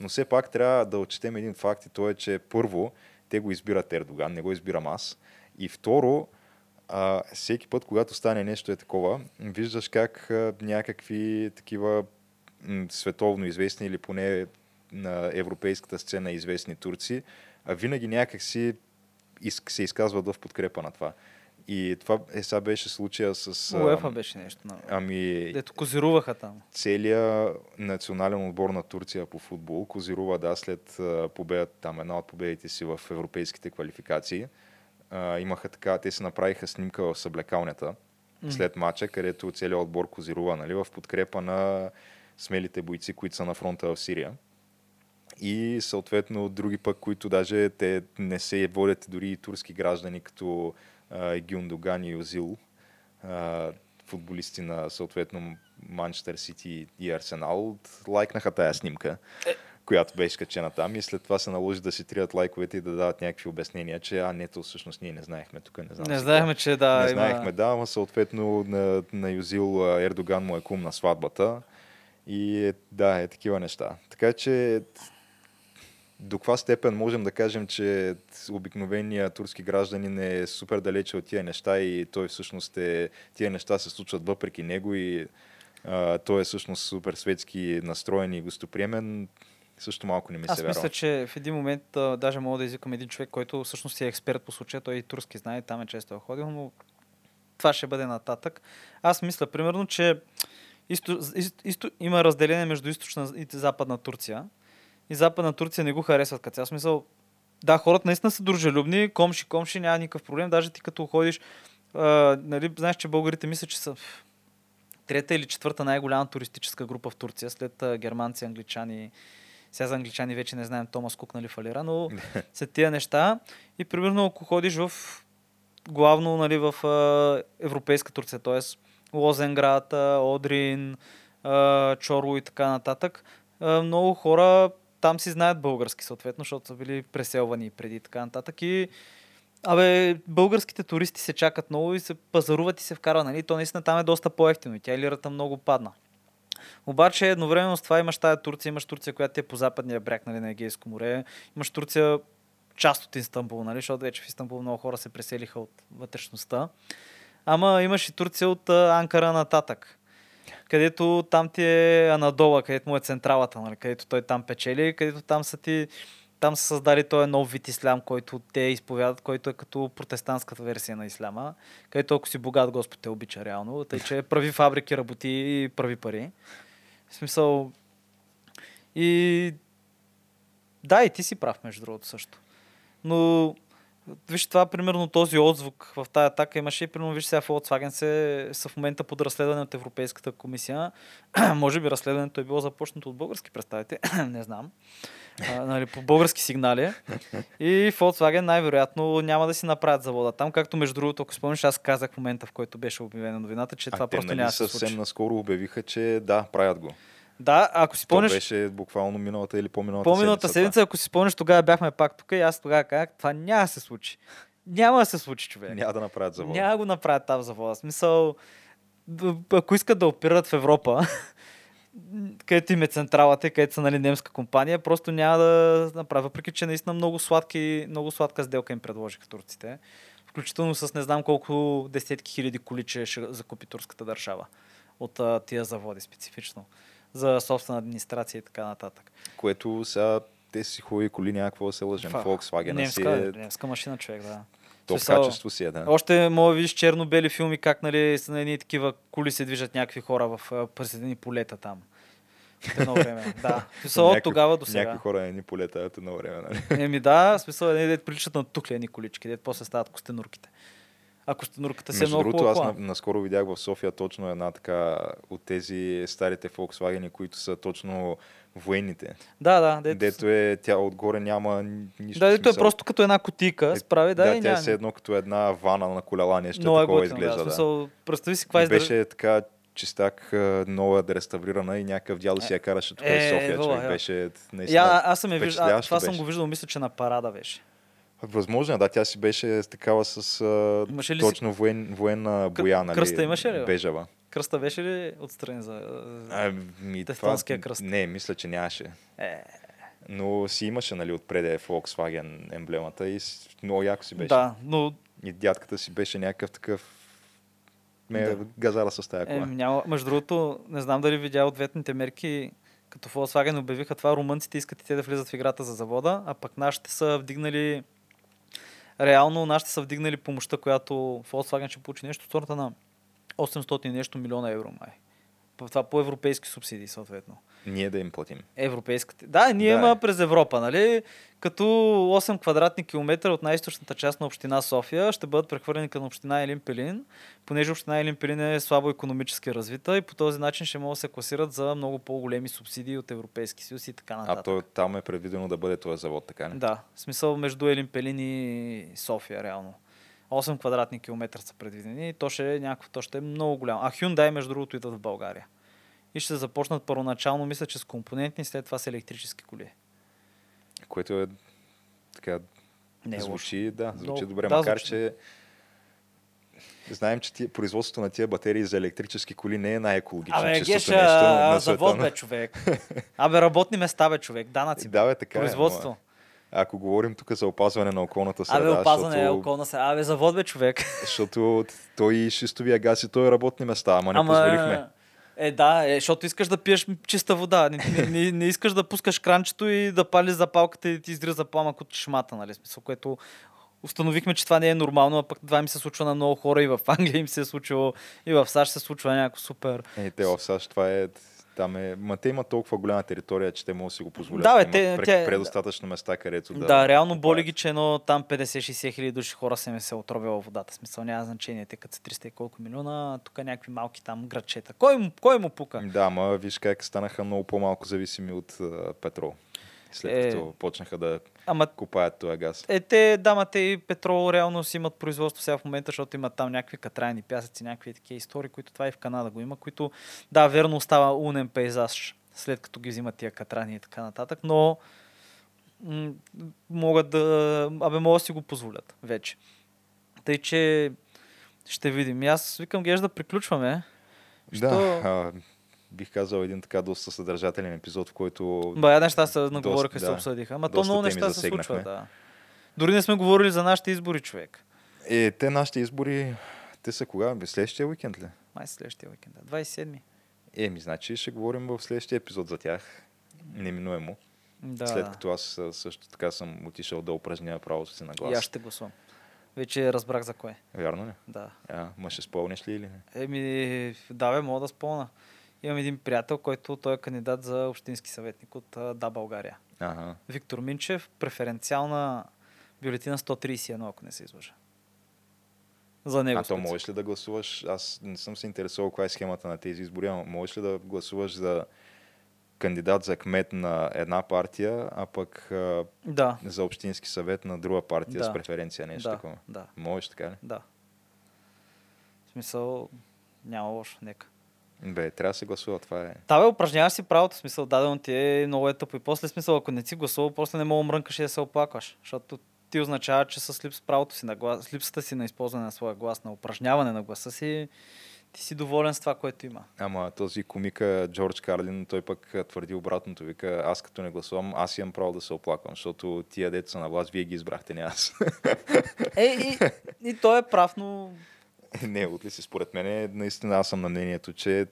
Speaker 2: Но все пак трябва да отчетем един факт и то е, че първо, те го избират Ердоган, не го избирам аз. И второ, а, всеки път, когато стане нещо е такова, виждаш как а, някакви такива м, световно известни или поне на европейската сцена известни турци, а винаги някак си из, се изказват в подкрепа на това. И това е, сега беше случая с...
Speaker 1: УЕФА беше нещо. На...
Speaker 2: Ами,
Speaker 1: Дето козируваха там.
Speaker 2: целият национален отбор на Турция по футбол козирува да след победата, там една от победите си в европейските квалификации. А, имаха така, те се направиха снимка в съблекалнята
Speaker 1: М.
Speaker 2: след матча, където целият отбор козирува нали, в подкрепа на смелите бойци, които са на фронта в Сирия. И съответно други пък, които даже те не се водят дори и турски граждани, като а, Гюндоган и Озил, футболисти на съответно Манчестър Сити и Арсенал, лайкнаха тая снимка, която беше качена там и след това се наложи да си трият лайковете и да дават някакви обяснения, че а, не, то всъщност ние не знаехме тук, не знам.
Speaker 1: Не знаехме, че да.
Speaker 2: не
Speaker 1: има...
Speaker 2: знаехме, да, ама съответно на, на Юзил Ердоган му е кум на сватбата. И е, да, е такива неща. Така че до каква степен можем да кажем, че обикновеният турски гражданин е супер далече от тия неща и той всъщност е, тия неща се случват въпреки него и а, той е всъщност супер светски настроен и гостоприемен, също малко не ми
Speaker 1: Аз
Speaker 2: се вярва.
Speaker 1: мисля, че в един момент а, даже мога да извикам един човек, който всъщност е експерт по случая. Той и турски знае, там е често е ходил, но това ще бъде нататък. Аз мисля, примерно, че изто, из, изто, има разделение между източна и западна Турция. И западна Турция не го харесват като цял смисъл. Да, хората наистина са дружелюбни, комши, комши, няма никакъв проблем. Даже ти като ходиш, а, нали, знаеш, че българите мислят, че са трета или четвърта най-голяма туристическа група в Турция, след а, германци, англичани. Сега за англичани вече не знаем Томас Кук, нали, фалира, но (laughs) са тия неща. И примерно, ако ходиш в главно нали, в а, европейска Турция, т.е. Лозенград, Одрин, а, Чорло и така нататък. Много хора там си знаят български, съответно, защото са били преселвани преди така нататък. И Абе, българските туристи се чакат много и се пазаруват и се вкарва, нали? То наистина там е доста по-ефтино и тя лирата много падна. Обаче едновременно с това имаш тая Турция, имаш Турция, която е по западния бряг нали, на Егейско море, имаш Турция част от Истанбул, нали, защото вече в Истанбул много хора се преселиха от вътрешността. Ама имаш и Турция от Анкара нататък където там ти е Анадола, където му е централата, нали, където той там печели, където там са ти там са създали този нов вид ислям, който те изповядат, който е като протестантската версия на исляма, където ако си богат, Господ те обича реално, тъй че прави фабрики, работи и прави пари. В смисъл... И... Да, и ти си прав, между другото също. Но Виж това, примерно този отзвук в тази атака имаше примерно, виж сега Volkswagen се, са в момента под разследване от Европейската комисия. (clears throat) Може би разследването е било започнато от български представители, (clears throat) не знам. А, нали, по български сигнали. И Volkswagen най-вероятно няма да си направят завода там, както между другото, ако спомниш, аз казах в момента, в който беше обявена новината, че а това
Speaker 2: те,
Speaker 1: просто
Speaker 2: нали,
Speaker 1: няма да се
Speaker 2: съвсем
Speaker 1: случи.
Speaker 2: наскоро обявиха, че да, правят го.
Speaker 1: Да, ако си
Speaker 2: То
Speaker 1: спомниш,
Speaker 2: беше буквално миналата или по-миналата
Speaker 1: по-миналата
Speaker 2: седмица.
Speaker 1: седмица, ако си спомниш, тогава бяхме пак тук и аз тогава казах, това няма да се случи. Няма да се случи, човек.
Speaker 2: Няма да направят завода.
Speaker 1: Няма да го направят там завода. Смисъл, ако искат да опират в Европа, (laughs) където им е централата, където са нали, немска компания, просто няма да направят. Въпреки, че наистина много, сладки, много сладка сделка им предложиха турците. Включително с не знам колко десетки хиляди коли, че ще закупи турската държава от а, тия заводи специфично за собствена администрация и така нататък.
Speaker 2: Което сега те си хубави коли, някакво да се лъжем.
Speaker 1: Това-
Speaker 2: Volkswagen си
Speaker 1: Немска,
Speaker 2: е
Speaker 1: немска машина, човек, да.
Speaker 2: топ
Speaker 1: Смисъл,
Speaker 2: качество си е, да.
Speaker 1: Още мога да видиш черно-бели филми, как нали, са на едни такива коли се движат някакви хора в едни полета там. От едно време. Да. В (laughs) Смисъл от
Speaker 2: Някакви-
Speaker 1: тогава до
Speaker 2: Някакви
Speaker 1: сега.
Speaker 2: хора не ни полета от едно време, нали?
Speaker 1: Еми да, в смисъл едни дет приличат на туклени колички, дет после стават костенурките. А костенурката си е много
Speaker 2: другото, аз наскоро видях в София точно една така от тези старите Volkswagen, които са точно военните.
Speaker 1: Да, да, дето,
Speaker 2: Дето е, тя отгоре няма ни- нищо.
Speaker 1: да, дето е
Speaker 2: смисъл.
Speaker 1: просто като една кутийка, справи, да,
Speaker 2: да,
Speaker 1: и
Speaker 2: тя е
Speaker 1: няма.
Speaker 2: все едно като една вана на колела, нещо
Speaker 1: Много е
Speaker 2: такова
Speaker 1: готино, да.
Speaker 2: изглежда.
Speaker 1: В
Speaker 2: Да,
Speaker 1: смисъл, представи си каква издържа...
Speaker 2: беше така чистак, нова реставрирана и някакъв дядо си я караше тук
Speaker 1: Е,
Speaker 2: в София.
Speaker 1: вала,
Speaker 2: човек
Speaker 1: я.
Speaker 2: беше наистина
Speaker 1: Я, аз съм я виждал, това съм
Speaker 2: беше.
Speaker 1: го виждал, мисля, че на парада беше.
Speaker 2: Възможно е, да, тя си беше такава с а,
Speaker 1: Имаше ли си-
Speaker 2: точно воен, военна боя, нали?
Speaker 1: кръста имаше ли, бе?
Speaker 2: Бежава.
Speaker 1: Кръста беше ли отстрани за...
Speaker 2: Ами, това,
Speaker 1: Тевтонския кръст.
Speaker 2: Не, мисля, че нямаше.
Speaker 1: Е,
Speaker 2: Но си имаше, нали, отпред е Volkswagen емблемата и много яко си беше.
Speaker 1: да, но
Speaker 2: И дядката си беше някакъв такъв ме
Speaker 1: Да.
Speaker 2: газара с тази
Speaker 1: е,
Speaker 2: кола.
Speaker 1: няма, между другото, не знам дали видя ответните мерки, като Volkswagen обявиха това, румънците искат и те да влизат в играта за завода, а пък нашите са вдигнали реално нашите са вдигнали помощта, която Volkswagen ще получи нещо от сорта на 800 и нещо милиона евро, май. Това по европейски субсидии, съответно.
Speaker 2: Ние да им платим.
Speaker 1: Европейската. Да, ние
Speaker 2: Да,
Speaker 1: има
Speaker 2: е.
Speaker 1: през Европа, нали? Като 8 квадратни километра от най-источната част на община София ще бъдат прехвърлени към община Елин Пелин, понеже община Елин Пелин е слабо економически развита и по този начин ще могат да се класират за много по-големи субсидии от Европейски съюз и така нататък.
Speaker 2: А то там е предвидено да бъде този завод, така не?
Speaker 1: Да, в смисъл между Елин Пелин и София, реално. 8 квадратни километра са предвидени и то ще е някакво, то ще е много голямо. А Hyundai, между другото, идват в България. И ще започнат първоначално, мисля, че с компонентни, след това с електрически коли.
Speaker 2: Което е така
Speaker 1: Не е лошо.
Speaker 2: звучи, да, звучи
Speaker 1: Много-
Speaker 2: добре,
Speaker 1: да,
Speaker 2: макар
Speaker 1: звучи.
Speaker 2: че знаем, че тия, производството на тия батерии за електрически коли не е най-екологично
Speaker 1: Абе,
Speaker 2: чистото
Speaker 1: Геша,
Speaker 2: нещо на света.
Speaker 1: завод,
Speaker 2: но-
Speaker 1: бе, човек. Абе, работни места, бе, човек. Данъци.
Speaker 2: Да, бе, така
Speaker 1: Производство.
Speaker 2: Е, ако говорим тук за опазване на околната среда,
Speaker 1: Абе, опазване е
Speaker 2: защото,
Speaker 1: околна се. Абе, завод, бе, човек. (laughs)
Speaker 2: защото той и шистовия газ и той е работни места, ама не
Speaker 1: Ама,
Speaker 2: позволихме.
Speaker 1: Е, да, е, защото искаш да пиеш чиста вода. Не, не, не, не искаш да пускаш кранчето и да палиш запалката и да ти изриза пламък от шмата, нали? Смисъл, което установихме, че това не е нормално, а пък това ми се случва на много хора и в Англия им се е случило, и в САЩ се случва някакво супер.
Speaker 2: Е, те в САЩ това е... Там е... Ма те имат толкова голяма територия, че те могат да си го позволят.
Speaker 1: Да, бе, те- тя-
Speaker 2: предостатъчно места, където да...
Speaker 1: Да, реално боли
Speaker 2: копаят.
Speaker 1: ги, че едно там 50-60 хиляди души хора се ми се отровила водата. Смисъл няма значение, те като са 300 и колко милиона, тук някакви малки там градчета. Кой му, кой му пука?
Speaker 2: Да, ама виж как станаха много по-малко зависими от а, петрол. След
Speaker 1: Е.
Speaker 2: като почнаха да...
Speaker 1: Ама
Speaker 2: купаят този газ.
Speaker 1: е, те, дамата и петрол реално си имат производство сега в момента, защото имат там някакви катрайни пясъци, някакви такива истории, които това и в Канада го има, които, да, верно остава унен пейзаж, след като ги взимат тия катрани и така нататък, но м- могат да, абе, могат да си го позволят вече. Тъй, че ще видим. И аз викам, геш да приключваме. Що-
Speaker 2: Да, а, бих казал един така доста съдържателен епизод, в който
Speaker 1: Бая неща се наговориха и се обсъдиха. Ама то много неща се случват, да. Дори не сме говорили за нашите избори, човек.
Speaker 2: Е, те нашите избори, те са кога? Следващия уикенд ли?
Speaker 1: Май следващия уикенд. да. 27-ми.
Speaker 2: Еми, значи ще говорим в следващия епизод за тях. Неминуемо.
Speaker 1: Да.
Speaker 2: След като аз също така съм отишъл да упражня правото си на глас.
Speaker 1: И аз ще гласувам. Вече разбрах за кое.
Speaker 2: Вярно ли?
Speaker 1: Да.
Speaker 2: А, ма ще спомнеш ли или не?
Speaker 1: Еми, да, бе, мога да спомня. Имам един приятел, който той е кандидат за общински съветник от Да, България.
Speaker 2: Ага.
Speaker 1: Виктор Минчев, преференциална бюлетина 131, ако не се излъжа. За него.
Speaker 2: А то можеш ли да гласуваш? Аз не съм се интересувал каква е схемата на тези избори, но можеш ли да гласуваш за кандидат за кмет на една партия, а пък
Speaker 1: Да.
Speaker 2: за общински съвет на друга партия с
Speaker 1: Да.
Speaker 2: преференция, нещо
Speaker 1: да,
Speaker 2: такова?
Speaker 1: да,
Speaker 2: Можеш така ли?
Speaker 1: да. В смисъл, няма лошо, нека.
Speaker 2: Бе, трябва да се гласува, това е.
Speaker 1: Та бе, упражняваш си правото, смисъл, дадено ти е много е тъпо. И после смисъл, ако не си гласувал, после не мога мрънкаш и да се оплакваш. Защото ти означава, че с липс правото си на глас, с липсата си на използване на своя глас, на упражняване на гласа си, ти си доволен с това, което има.
Speaker 2: Ама този комика Джордж Карлин, той пък твърди обратното. Вика, аз като не гласувам, аз имам право да се оплаквам, защото тия деца на власт, вие ги избрахте, не аз.
Speaker 1: Е, и, и той е прав, но (laughs)
Speaker 2: не, от ли си, според мен, наистина аз съм на мнението, че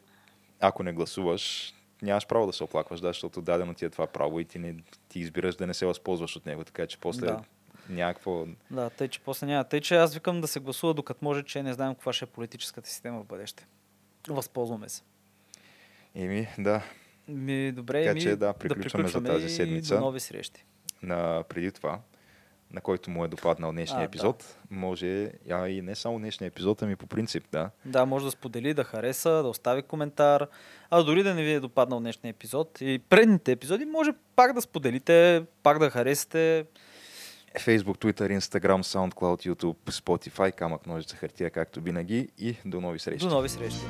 Speaker 2: ако не гласуваш, нямаш право да се оплакваш, да, защото дадено ти е това право и ти, не, ти избираш да не се възползваш от него, така че после
Speaker 1: Да.
Speaker 2: някакво...
Speaker 1: да, тъй, че после няма. Тъй, че аз викам да се гласува, докато може, че не знаем каква ще е политическата система в бъдеще. Възползваме се.
Speaker 2: Еми, да,
Speaker 1: Ми, добре,
Speaker 2: Така
Speaker 1: ми,
Speaker 2: че да, приключваме за тази
Speaker 1: и
Speaker 2: седмица.
Speaker 1: До нови срещи.
Speaker 2: на преди това, на който му е допаднал днешния
Speaker 1: А, да.
Speaker 2: епизод, може, а и не само днешния епизод, ами по принцип, да.
Speaker 1: Да, може да сподели, да хареса, да остави коментар. А дори да не ви е допаднал днешния епизод и предните епизоди, може пак да споделите, пак да харесате.
Speaker 2: Facebook, Twitter, Instagram, SoundCloud, YouTube, Spotify, камък, ножица, хартия, както винаги и до нови срещи.
Speaker 1: До нови срещи.